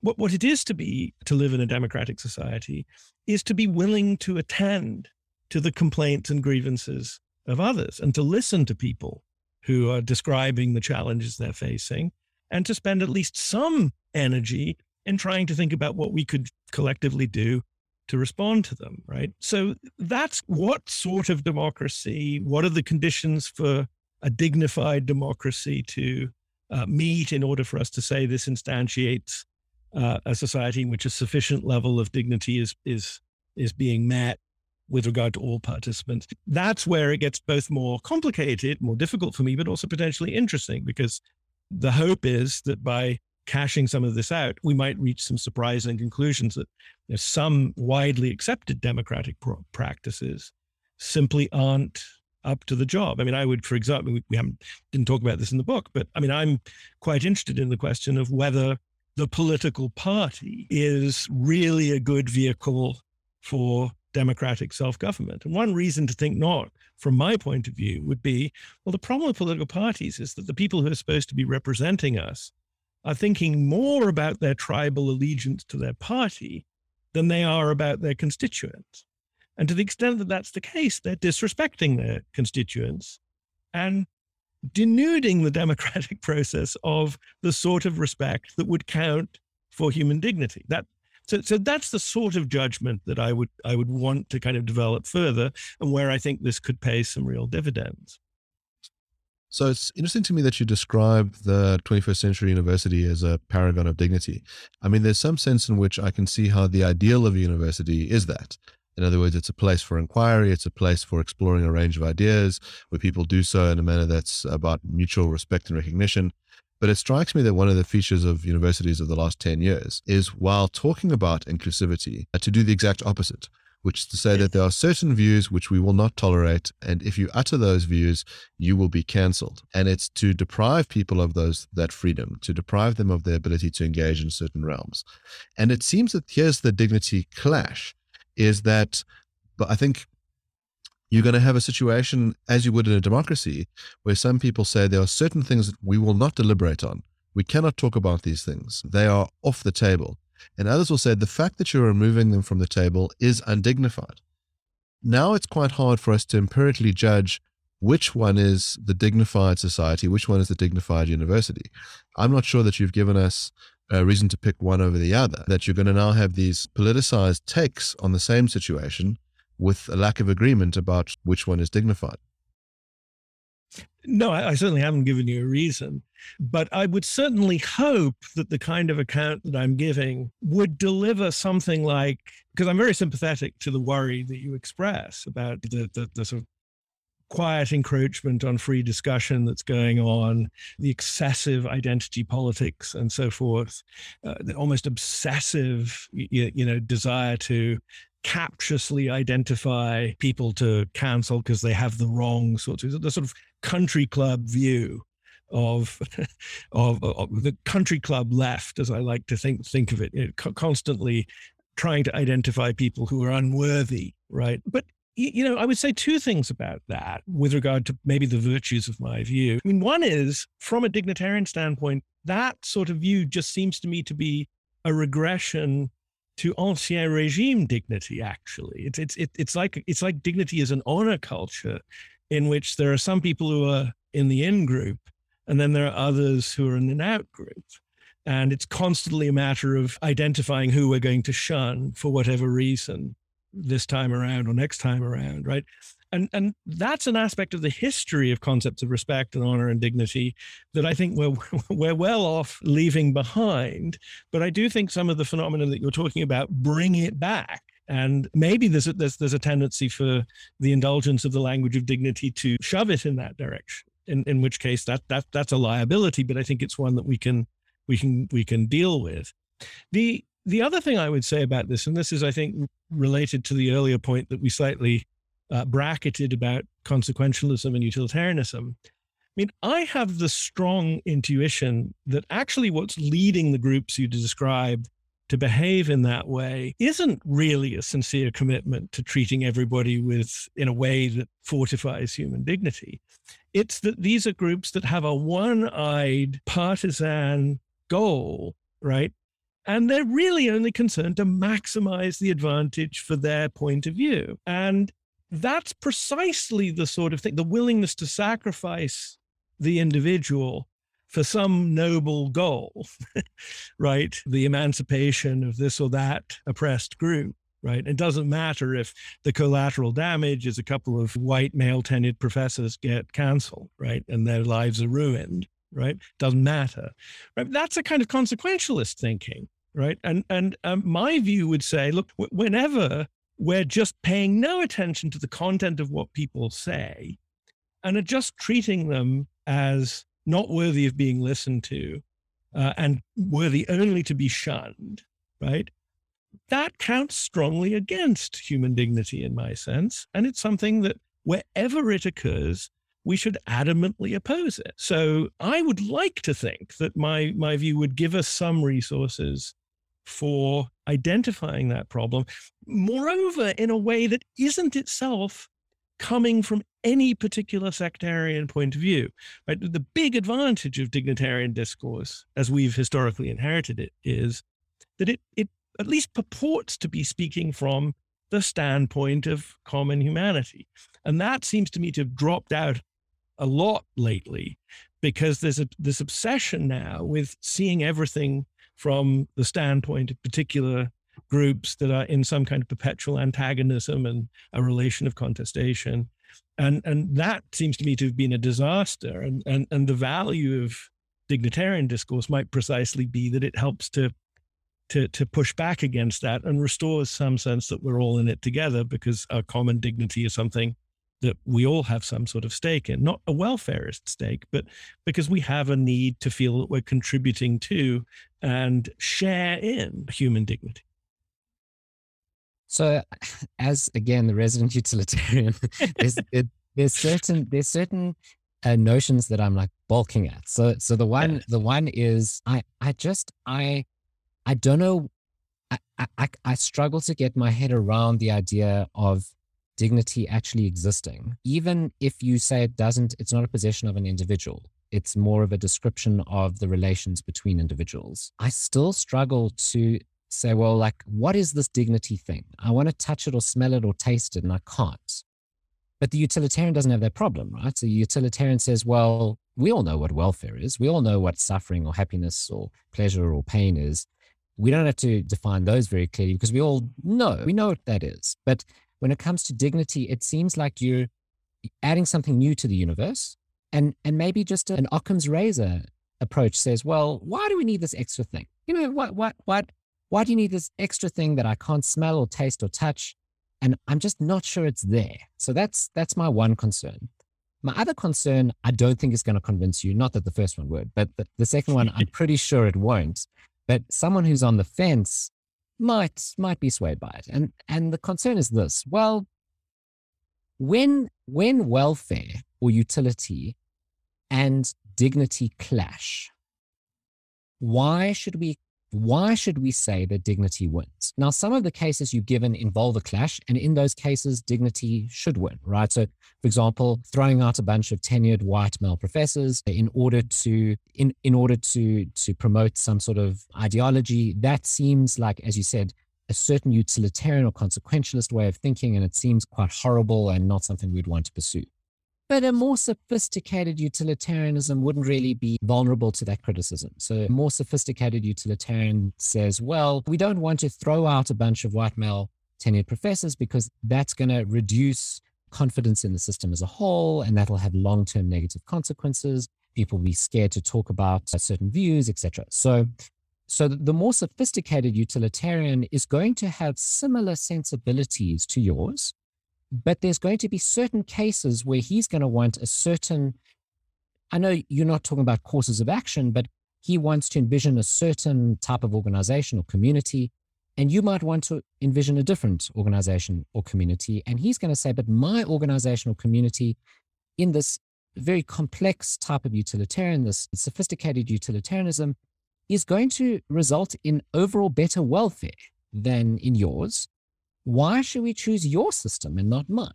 What, what it is to be, to live in a democratic society, is to be willing to attend to the complaints and grievances of others and to listen to people who are describing the challenges they're facing and to spend at least some energy in trying to think about what we could collectively do to respond to them, right? So that's what sort of democracy, what are the conditions for a dignified democracy to uh, meet in order for us to say this instantiates uh, a society in which a sufficient level of dignity is is is being met with regard to all participants. That's where it gets both more complicated, more difficult for me, but also potentially interesting because the hope is that by cashing some of this out, we might reach some surprising conclusions that you know, some widely accepted democratic practices simply aren't up to the job. I mean, I would, for example, we, we didn't talk about this in the book, but I mean, I'm quite interested in the question of whether the political party is really a good vehicle for democratic self-government. And one reason to think not, from my point of view, would be, well, the problem with political parties is that the people who are supposed to be representing us are thinking more about their tribal allegiance to their party than they are about their constituents. And to the extent that that's the case, they're disrespecting their constituents and denuding the *laughs* democratic process of the sort of respect that would count for human dignity. That so, so that's the sort of judgment that I would I would want to kind of develop further, and where I think this could pay some real dividends. So it's interesting to me that you describe the 21st century university as a paragon of dignity. I mean, there's some sense in which I can see how the ideal of a university is that. In other words, it's a place for inquiry, it's a place for exploring a range of ideas where people do so in a manner that's about mutual respect and recognition. But it strikes me that one of the features of universities of the last 10 years is while talking about inclusivity, uh, to do the exact opposite, which is to say that there are certain views which we will not tolerate. And if you utter those views, you will be cancelled. And it's to deprive people of those that freedom, to deprive them of their ability to engage in certain realms. And it seems that here's the dignity clash is that, but I think you're going to have a situation as you would in a democracy where some people say there are certain things that we will not deliberate on. We cannot talk about these things. They are off the table. And others will say the fact that you're removing them from the table is undignified. Now it's quite hard for us to empirically judge which one is the dignified society, which one is the dignified university. I'm not sure that you've given us a reason to pick one over the other, that you're going to now have these politicized takes on the same situation with a lack of agreement about which one is dignified. No, I, I, certainly haven't given you a reason, but I would certainly hope that the kind of account that I'm giving would deliver something like, because I'm very sympathetic to the worry that you express about the, the, the sort of quiet encroachment on free discussion that's going on, the excessive identity politics and so forth, uh, the almost obsessive, you, you know, desire to captiously identify people to cancel because they have the wrong sorts of the sort of country club view of, *laughs* of, of the country club left, as I like to think think of it, you know, constantly trying to identify people who are unworthy, right? But you know, I would say two things about that with regard to maybe the virtues of my view. I mean, one is from a dignitarian standpoint, that sort of view just seems to me to be a regression to ancien regime dignity. Actually, it's it's it's like it's like dignity is an honor culture, in which there are some people who are in the in group, and then there are others who are in an out group. And it's constantly a matter of identifying who we're going to shun for whatever reason this time around or next time around, right? And and that's an aspect of the history of concepts of respect and honor and dignity that I think we're *laughs* we're well off leaving behind. But I do think some of the phenomena that you're talking about bring it back. And maybe there's a, there's there's a tendency for the indulgence of the language of dignity to shove it in that direction. In in which case that that that's a liability, but I think it's one that we can we can we can deal with. The the other thing I would say about this, and this is, I think, related to the earlier point that we slightly uh, bracketed about consequentialism and utilitarianism. I mean, I have the strong intuition that actually what's leading the groups you described to behave in that way isn't really a sincere commitment to treating everybody with in a way that fortifies human dignity. It's that these are groups that have a one-eyed partisan goal, right? And they're really only concerned to maximize the advantage for their point of view. And that's precisely the sort of thing, the willingness to sacrifice the individual for some noble goal, *laughs* right? The emancipation of this or that oppressed group, right? It doesn't matter if the collateral damage is a couple of white male tenured professors get canceled, right? And their lives are ruined, right? Doesn't matter, right? That's a kind of consequentialist thinking, right? And and um, my view would say, look, whenever we're just paying no attention to the content of what people say, and are just treating them as not worthy of being listened to, uh, and worthy only to be shunned, right? That counts strongly against human dignity, in my sense, and it's something that wherever it occurs, we should adamantly oppose it. So I would like to think that my my view would give us some resources for identifying that problem. Moreover, in a way that isn't itself coming from any particular sectarian point of view. Right? The big advantage of dignitarian discourse, as we've historically inherited it, is that it it at least purports to be speaking from the standpoint of common humanity. And that seems to me to have dropped out a lot lately because there's a, this obsession now with seeing everything from the standpoint of particular groups that are in some kind of perpetual antagonism and a relation of contestation. And, and that seems to me to have been a disaster. And, and, and the value of dignitarian discourse might precisely be that it helps to to to push back against that and restores some sense that we're all in it together because our common dignity is something that we all have some sort of stake in, not a welfarist stake, but because we have a need to feel that we're contributing to and share in human dignity. So, *laughs* as again the resident *laughs* utilitarian, there's *laughs* there's certain there's certain uh, notions that I'm like balking at. So, so the one yeah. the one is I I just I I don't know. I, I I struggle to get my head around the idea of dignity actually existing, even if you say it doesn't. It's not a possession of an individual. It's more of a description of the relations between individuals. I still struggle to say, well, like, what is this dignity thing? I want to touch it or smell it or taste it, and I can't. But the utilitarian doesn't have that problem, right? So the utilitarian says, well, we all know what welfare is. We all know what suffering or happiness or pleasure or pain is. We don't have to define those very clearly because we all know, we know what that is. But when it comes to dignity, it seems like you're adding something new to the universe. And, and maybe just an Occam's razor approach says, well, why do we need this extra thing? You know, what, what, what, why do you need this extra thing that I can't smell or taste or touch? And I'm just not sure it's there. So that's that's my one concern. My other concern, I don't think is going to convince you. Not that the first one would, but the, the second one, I'm *laughs* pretty sure it won't. But someone who's on the fence might might be swayed by it. And and the concern is this: well, when when welfare or utility and dignity clash, why should we why should we say that dignity wins? Now, some of the cases you've given involve a clash, and in those cases, dignity should win, right? So, for example, throwing out a bunch of tenured white male professors in order to in in order to to promote some sort of ideology, that seems like, as you said, a certain utilitarian or consequentialist way of thinking, and it seems quite horrible and not something we'd want to pursue. But a more sophisticated utilitarianism wouldn't really be vulnerable to that criticism. So, a more sophisticated utilitarian says, well, we don't want to throw out a bunch of white male tenured professors because that's going to reduce confidence in the system as a whole, and that'll have long term negative consequences. People will be scared to talk about certain views, etc. So, so the more sophisticated utilitarian is going to have similar sensibilities to yours, but there's going to be certain cases where he's going to want a certain, I know you're not talking about courses of action, but he wants to envision a certain type of organization or community. And you might want to envision a different organization or community. And he's going to say, but my organizational community in this very complex type of utilitarian, this sophisticated utilitarianism, is going to result in overall better welfare than in yours why should we choose your system and not mine?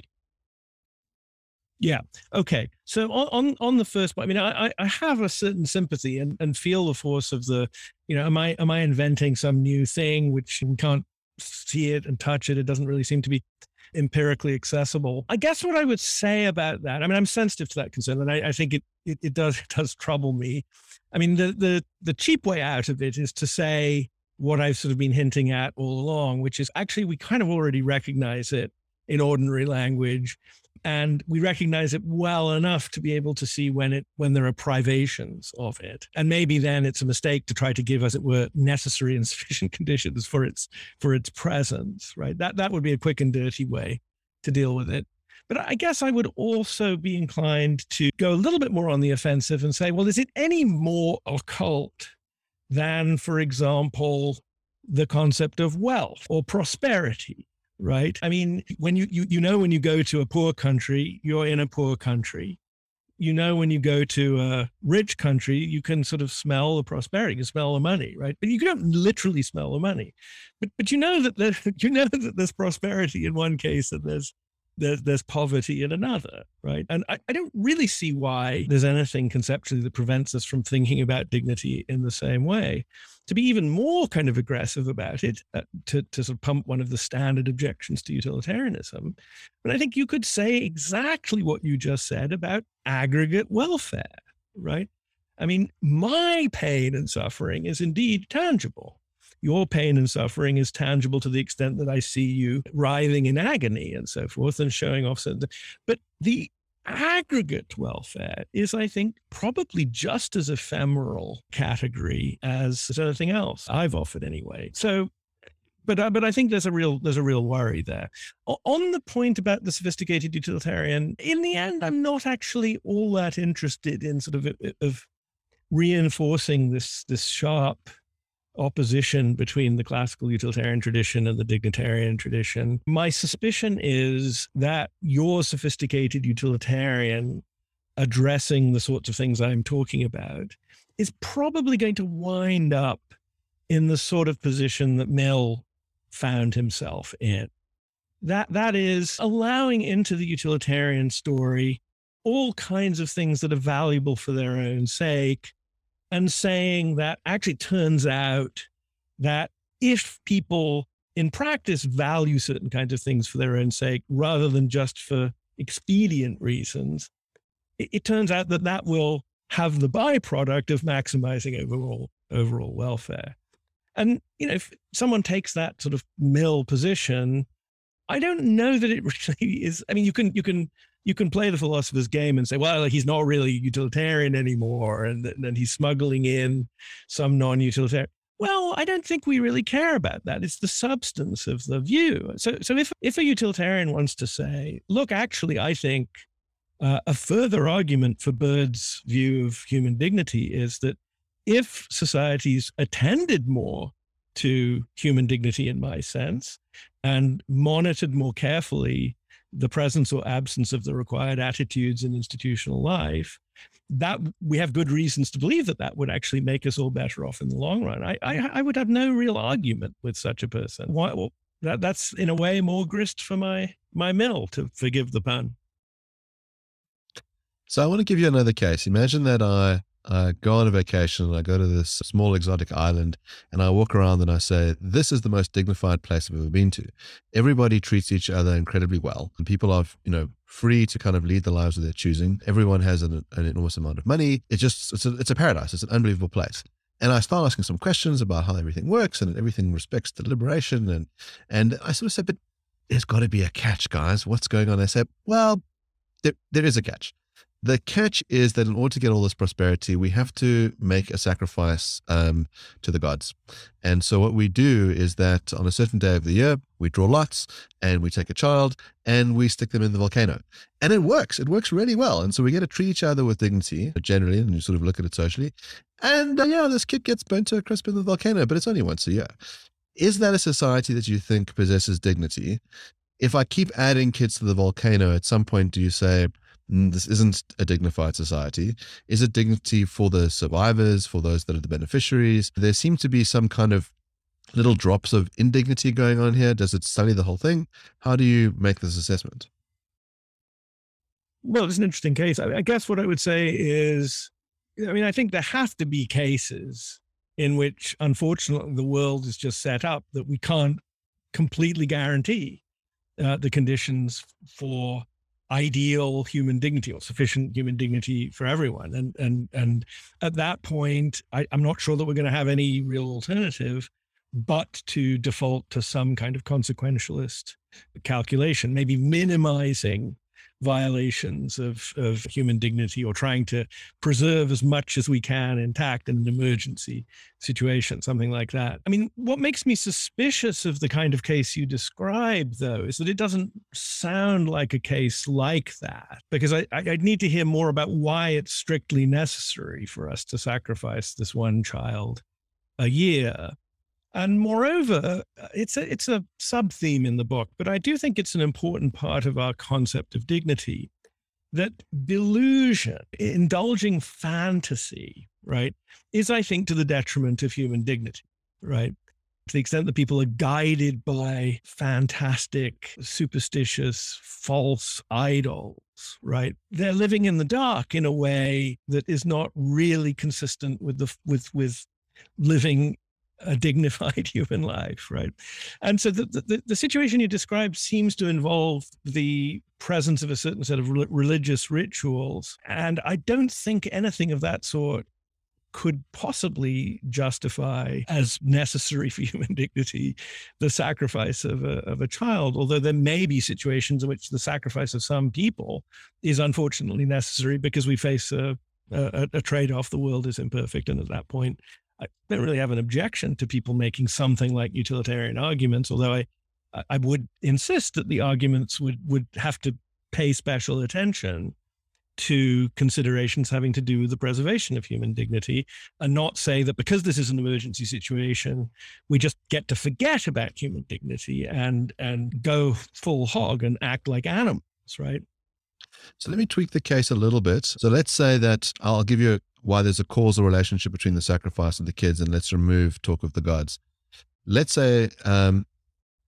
Yeah. Okay. So on, on, on the first point, I mean, I, I have a certain sympathy and, and feel the force of the, you know, am I am I inventing some new thing which we can't see it and touch it? It doesn't really seem to be empirically accessible. I guess what I would say about that, I mean, I'm sensitive to that concern, and I, I think it, it it does *laughs* it does trouble me. I mean, the the the cheap way out of it is to say, what I've sort of been hinting at all along, which is actually we kind of already recognize it in ordinary language and we recognize it well enough to be able to see when it when there are privations of it. And maybe then it's a mistake to try to give as it were necessary and *laughs* sufficient conditions for its for its presence right? That that would be a quick and dirty way to deal with it. But i guess i would also be inclined to go a little bit more on the offensive and say well is it any more occult than, for example, the concept of wealth or prosperity right? I mean, when you, you you know when you go to a poor country, you're in a poor country. You know when you go to a rich country, you can sort of smell the prosperity, you can smell the money, right? But you don't literally smell the money. But but you know that there, *laughs* you know that there's prosperity in one case and there's there's, there's poverty in another, right? And I, I don't really see why there's anything conceptually that prevents us from thinking about dignity in the same way. To be even more kind of aggressive about it, uh, to, to sort of pump one of the standard objections to utilitarianism, but I think you could say exactly what you just said about aggregate welfare, right? I mean, my pain and suffering is indeed tangible your pain and suffering is tangible to the extent that I see you writhing in agony and so forth and showing off certain. But the aggregate welfare is, I think, probably just as ephemeral category as anything else I've offered anyway. So but uh, but I think there's a real there's a real worry there. On the point about the sophisticated utilitarian, in the end, I'm not actually all that interested in sort of of reinforcing this this sharp opposition between the classical utilitarian tradition and the dignitarian tradition. My suspicion is that your sophisticated utilitarian addressing the sorts of things I'm talking about is probably going to wind up in the sort of position that Mill found himself in. That that is allowing into the utilitarian story all kinds of things that are valuable for their own sake and saying that actually turns out that if people in practice value certain kinds of things for their own sake rather than just for expedient reasons, it, it turns out that that will have the byproduct of maximizing overall overall welfare. And you know, if someone takes that sort of Mill position, I don't know that it *laughs* really is. I mean, you can you can you can play the philosopher's game and say, well, he's not really utilitarian anymore, and then he's smuggling in some non-utilitarian. Well, I don't think we really care about that. It's the substance of the view. So, so if if a utilitarian wants to say, look, actually, I think uh, a further argument for Bird's view of human dignity is that if societies attended more to human dignity, in my sense, and monitored more carefully the presence or absence of the required attitudes in institutional life, that we have good reasons to believe that that would actually make us all better off in the long run. I I, I would have no real argument with such a person. Why? Well, that that's in a way more grist for my my mill, to forgive the pun. So I want to give you another case. Imagine that I I go on a vacation and I go to this small exotic island and I walk around and I say, This is the most dignified place I've ever been to. Everybody treats each other incredibly well. And people are, you know, free to kind of lead the lives of their choosing. Everyone has an, an enormous amount of money. It's just, it's a, it's a paradise. It's an unbelievable place. And I start asking some questions about how everything works and everything respects deliberation. And, and I sort of said, But there's got to be a catch, guys. What's going on? They said, Well, there, there is a catch. The catch is that in order to get all this prosperity, we have to make a sacrifice um, to the gods. And so, what we do is that on a certain day of the year, we draw lots and we take a child and we stick them in the volcano. And it works. It works really well. And so, we get to treat each other with dignity generally, and you sort of look at it socially. And uh, yeah, this kid gets burnt to a crisp in the volcano, but it's only once a year. Is that a society that you think possesses dignity? If I keep adding kids to the volcano, at some point, do you say, this isn't a dignified society. Is it dignity for the survivors, for those that are the beneficiaries? There seem to be some kind of little drops of indignity going on here. Does it study the whole thing? How do you make this assessment? Well, it's an interesting case. I, guess what I would say is, I mean, I think there have to be cases in which, unfortunately, the world is just set up that we can't completely guarantee uh, the conditions for ideal human dignity or sufficient human dignity for everyone. And and and at that point, I, I'm not sure that we're going to have any real alternative but to default to some kind of consequentialist calculation, maybe minimizing violations of, of human dignity or trying to preserve as much as we can intact in an emergency situation, something like that. I mean, what makes me suspicious of the kind of case you describe, though, is that it doesn't sound like a case like that, because I, I would need to hear more about why it's strictly necessary for us to sacrifice this one child a year And moreover, uh, it's a it's a sub theme in the book, but I do think it's an important part of our concept of dignity that delusion, indulging fantasy, right, is I think to the detriment of human dignity, right? To the extent that people are guided by fantastic, superstitious, false idols, right? They're living in the dark in a way that is not really consistent with the with with living a dignified *laughs* human life, right? And so the, the, the situation you described seems to involve the presence of a certain set of religious rituals. And I don't think anything of that sort could possibly justify as necessary *laughs* for human dignity the sacrifice of a, of a child, although there may be situations in which the sacrifice of some people is unfortunately necessary because we face a, a, a trade off. The world is imperfect. And at that point, I don't really have an objection to people making something like utilitarian arguments, although I, I would insist that the arguments would, would have to pay special attention to considerations having to do with the preservation of human dignity and not say that because this is an emergency situation we just get to forget about human dignity and and go full hog and act like animals right? So let me tweak the case a little bit. So let's say that i'll give you why there's a causal relationship between the sacrifice of the kids and let's remove talk of the gods. Let's say um,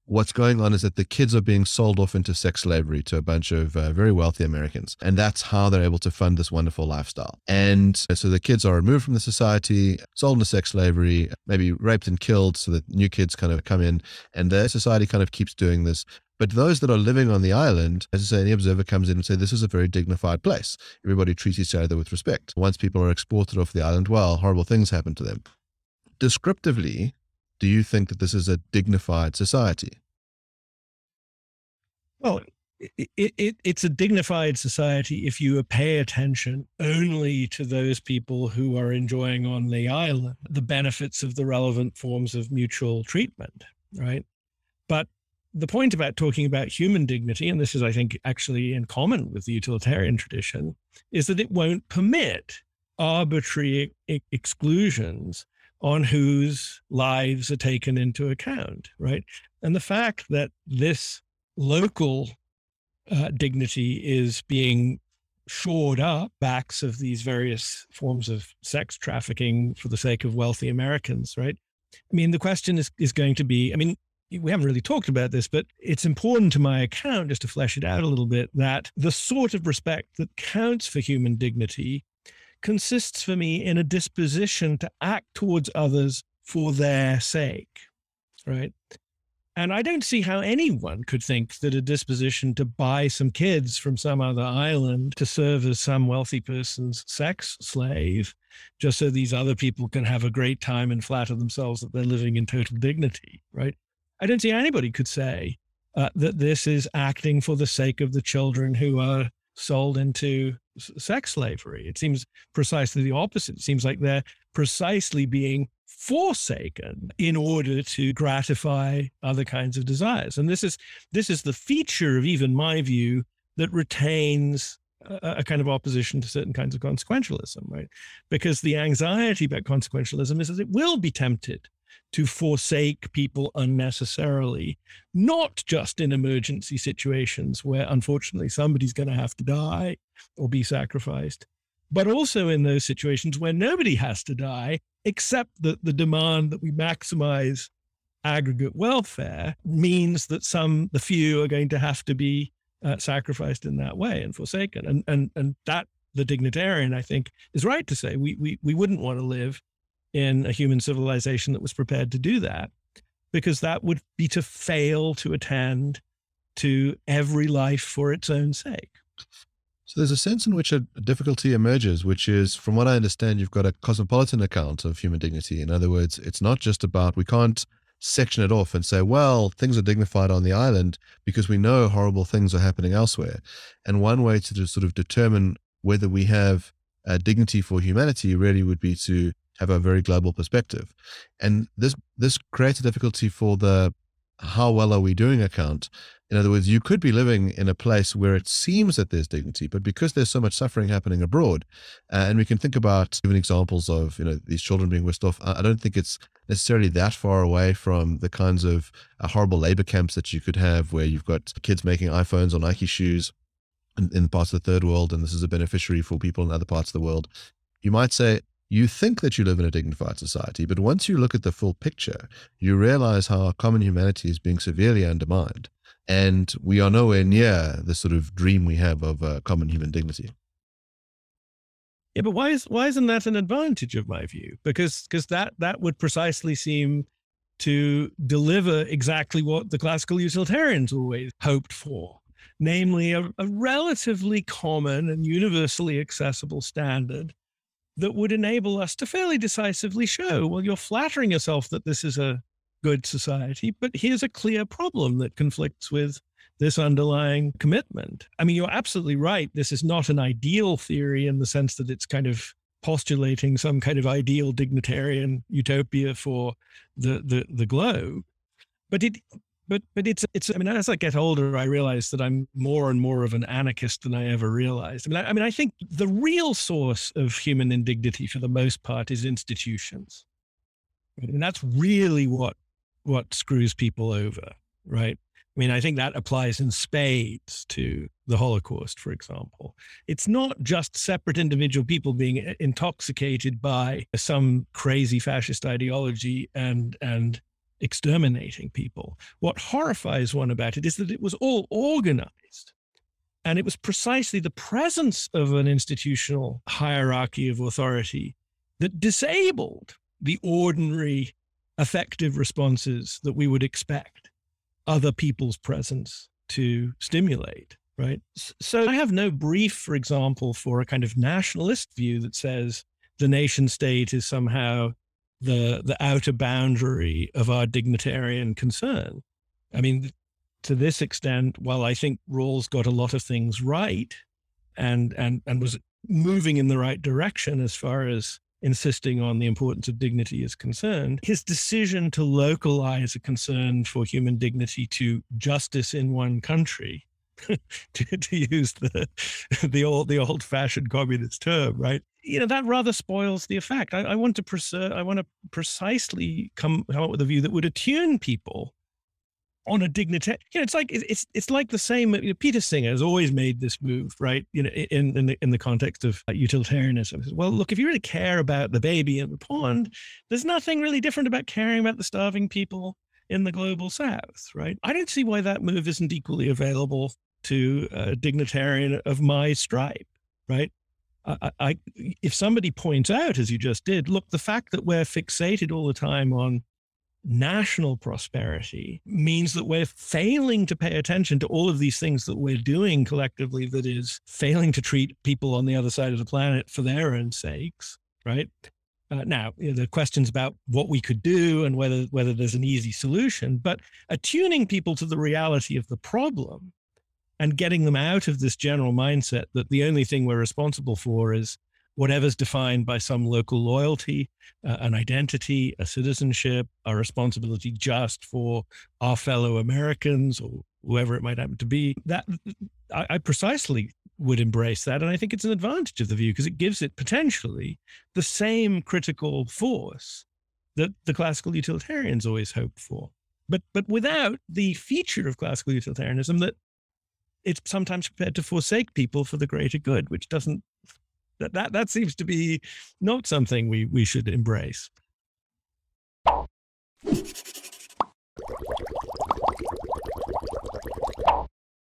what's going on is that the kids are being sold off into sex slavery to a bunch of uh, very wealthy Americans. And that's how they're able to fund this wonderful lifestyle. And so the kids are removed from the society, sold into sex slavery, maybe raped and killed so that new kids kind of come in. And the society kind of keeps doing this but those that are living on the island, as I say, any observer comes in and say, this is a very dignified place. Everybody treats each other with respect. Once people are exported off the island, well, horrible things happen to them. Descriptively, do you think that this is a dignified society? Well, it, it, it's a dignified society if you pay attention only to those people who are enjoying on the island the benefits of the relevant forms of mutual treatment, right? But the point about talking about human dignity, and this is, I think, actually in common with the utilitarian tradition, is that it won't permit arbitrary ex- exclusions on whose lives are taken into account, right? And the fact that this local uh, dignity is being shored up backs of these various forms of sex trafficking for the sake of wealthy Americans, right? I mean, the question is is going to be, I mean, we haven't really talked about this, but it's important to my account, just to flesh it out a little bit, that the sort of respect that counts for human dignity consists for me in a disposition to act towards others for their sake, right? And I don't see how anyone could think that a disposition to buy some kids from some other island to serve as some wealthy person's sex slave, just so these other people can have a great time and flatter themselves that they're living in total dignity, right? I don't see anybody could say uh, that this is acting for the sake of the children who are sold into sex slavery. It seems precisely the opposite. It seems like they're precisely being forsaken in order to gratify other kinds of desires. And this is this is the feature of even my view that retains a, a kind of opposition to certain kinds of consequentialism, right? Because the anxiety about consequentialism is that it will be tempted to forsake people unnecessarily, not just in emergency situations where unfortunately somebody's going to have to die or be sacrificed, but also in those situations where nobody has to die, except that the demand that we maximize aggregate welfare means that some, the few, are going to have to be uh, sacrificed in that way and forsaken. And, and, and that the dignitarian, I think, is right to say we, we, we wouldn't want to live in a human civilization that was prepared to do that, because that would be to fail to attend to every life for its own sake. So there's a sense in which a difficulty emerges, which is, from what I understand, you've got a cosmopolitan account of human dignity. In other words, it's not just about, we can't section it off and say, well, things are dignified on the island because we know horrible things are happening elsewhere. And one way to sort of determine whether we have uh, dignity for humanity really would be to have a very global perspective. And this this creates a difficulty for the how well are we doing account. In other words, you could be living in a place where it seems that there's dignity, but because there's so much suffering happening abroad, uh, and we can think about even examples of you know these children being whisked off. I don't think it's necessarily that far away from the kinds of uh, horrible labor camps that you could have where you've got kids making iPhones or Nike shoes in, in parts of the third world, and this is a beneficiary for people in other parts of the world. You might say, you think that you live in a dignified society, but once you look at the full picture, you realize how our common humanity is being severely undermined. And we are nowhere near the sort of dream we have of uh, common human dignity. Yeah, but why is why isn't that an advantage of my view? Because because that that would precisely seem to deliver exactly what the classical utilitarians always hoped for, namely a, a relatively common and universally accessible standard that would enable us to fairly decisively show, well, you're flattering yourself that this is a good society, but here's a clear problem that conflicts with this underlying commitment. I mean, you're absolutely right. This is not an ideal theory in the sense that it's kind of postulating some kind of ideal dignitarian utopia for the the the globe. But it but but it's it's I mean as I get older I realize that I'm more and more of an anarchist than I ever realized. I mean I, I mean I think the real source of human indignity for the most part is institutions. And that's really what what screws people over, right? I mean, I think that applies in spades to the Holocaust, for example. It's not just separate individual people being eh, intoxicated by some crazy fascist ideology and and exterminating people. What horrifies one about it is that it was all organized. And it was precisely the presence of an institutional hierarchy of authority that disabled the ordinary effective responses that we would expect other people's presence to stimulate, right? So I have no brief, for example, for a kind of nationalist view that says the nation state is somehow the the outer boundary of our dignitarian concern. I mean, to this extent, while I think Rawls got a lot of things right and and and was moving in the right direction as far as insisting on the importance of dignity is concerned, his decision to localize a concern for human dignity to justice in one country, *laughs* to, to use the *laughs* the old the old fashioned communist term, right? You know that rather spoils the effect. I, I want to preserve. Uh, I want to precisely come, come up with a view that would attune people on a dignity. You know, it's like it's it's like the same. You know, Peter Singer has always made this move, right? You know, in in the in the context of uh, utilitarianism. Well, look, if you really care about the baby in the pond, there's nothing really different about caring about the starving people in the global south, right? I don't see why that move isn't equally available to a dignitarian of my stripe, right? I, I, if somebody points out, as you just did, look, the fact that we're fixated all the time on national prosperity means that we're failing to pay attention to all of these things that we're doing collectively that is failing to treat people on the other side of the planet for their own sakes right uh, now you know, the questions about what we could do and whether whether there's an easy solution but attuning people to the reality of the problem and getting them out of this general mindset that the only thing we're responsible for is whatever's defined by some local loyalty, uh, an identity, a citizenship, a responsibility just for our fellow Americans or whoever it might happen to be. That I, I precisely would embrace that, and I think it's an advantage of the view because it gives it potentially the same critical force that the classical utilitarians always hoped for, but but without the feature of classical utilitarianism that it's sometimes prepared to forsake people for the greater good, which doesn't that, that that seems to be not something we we should embrace.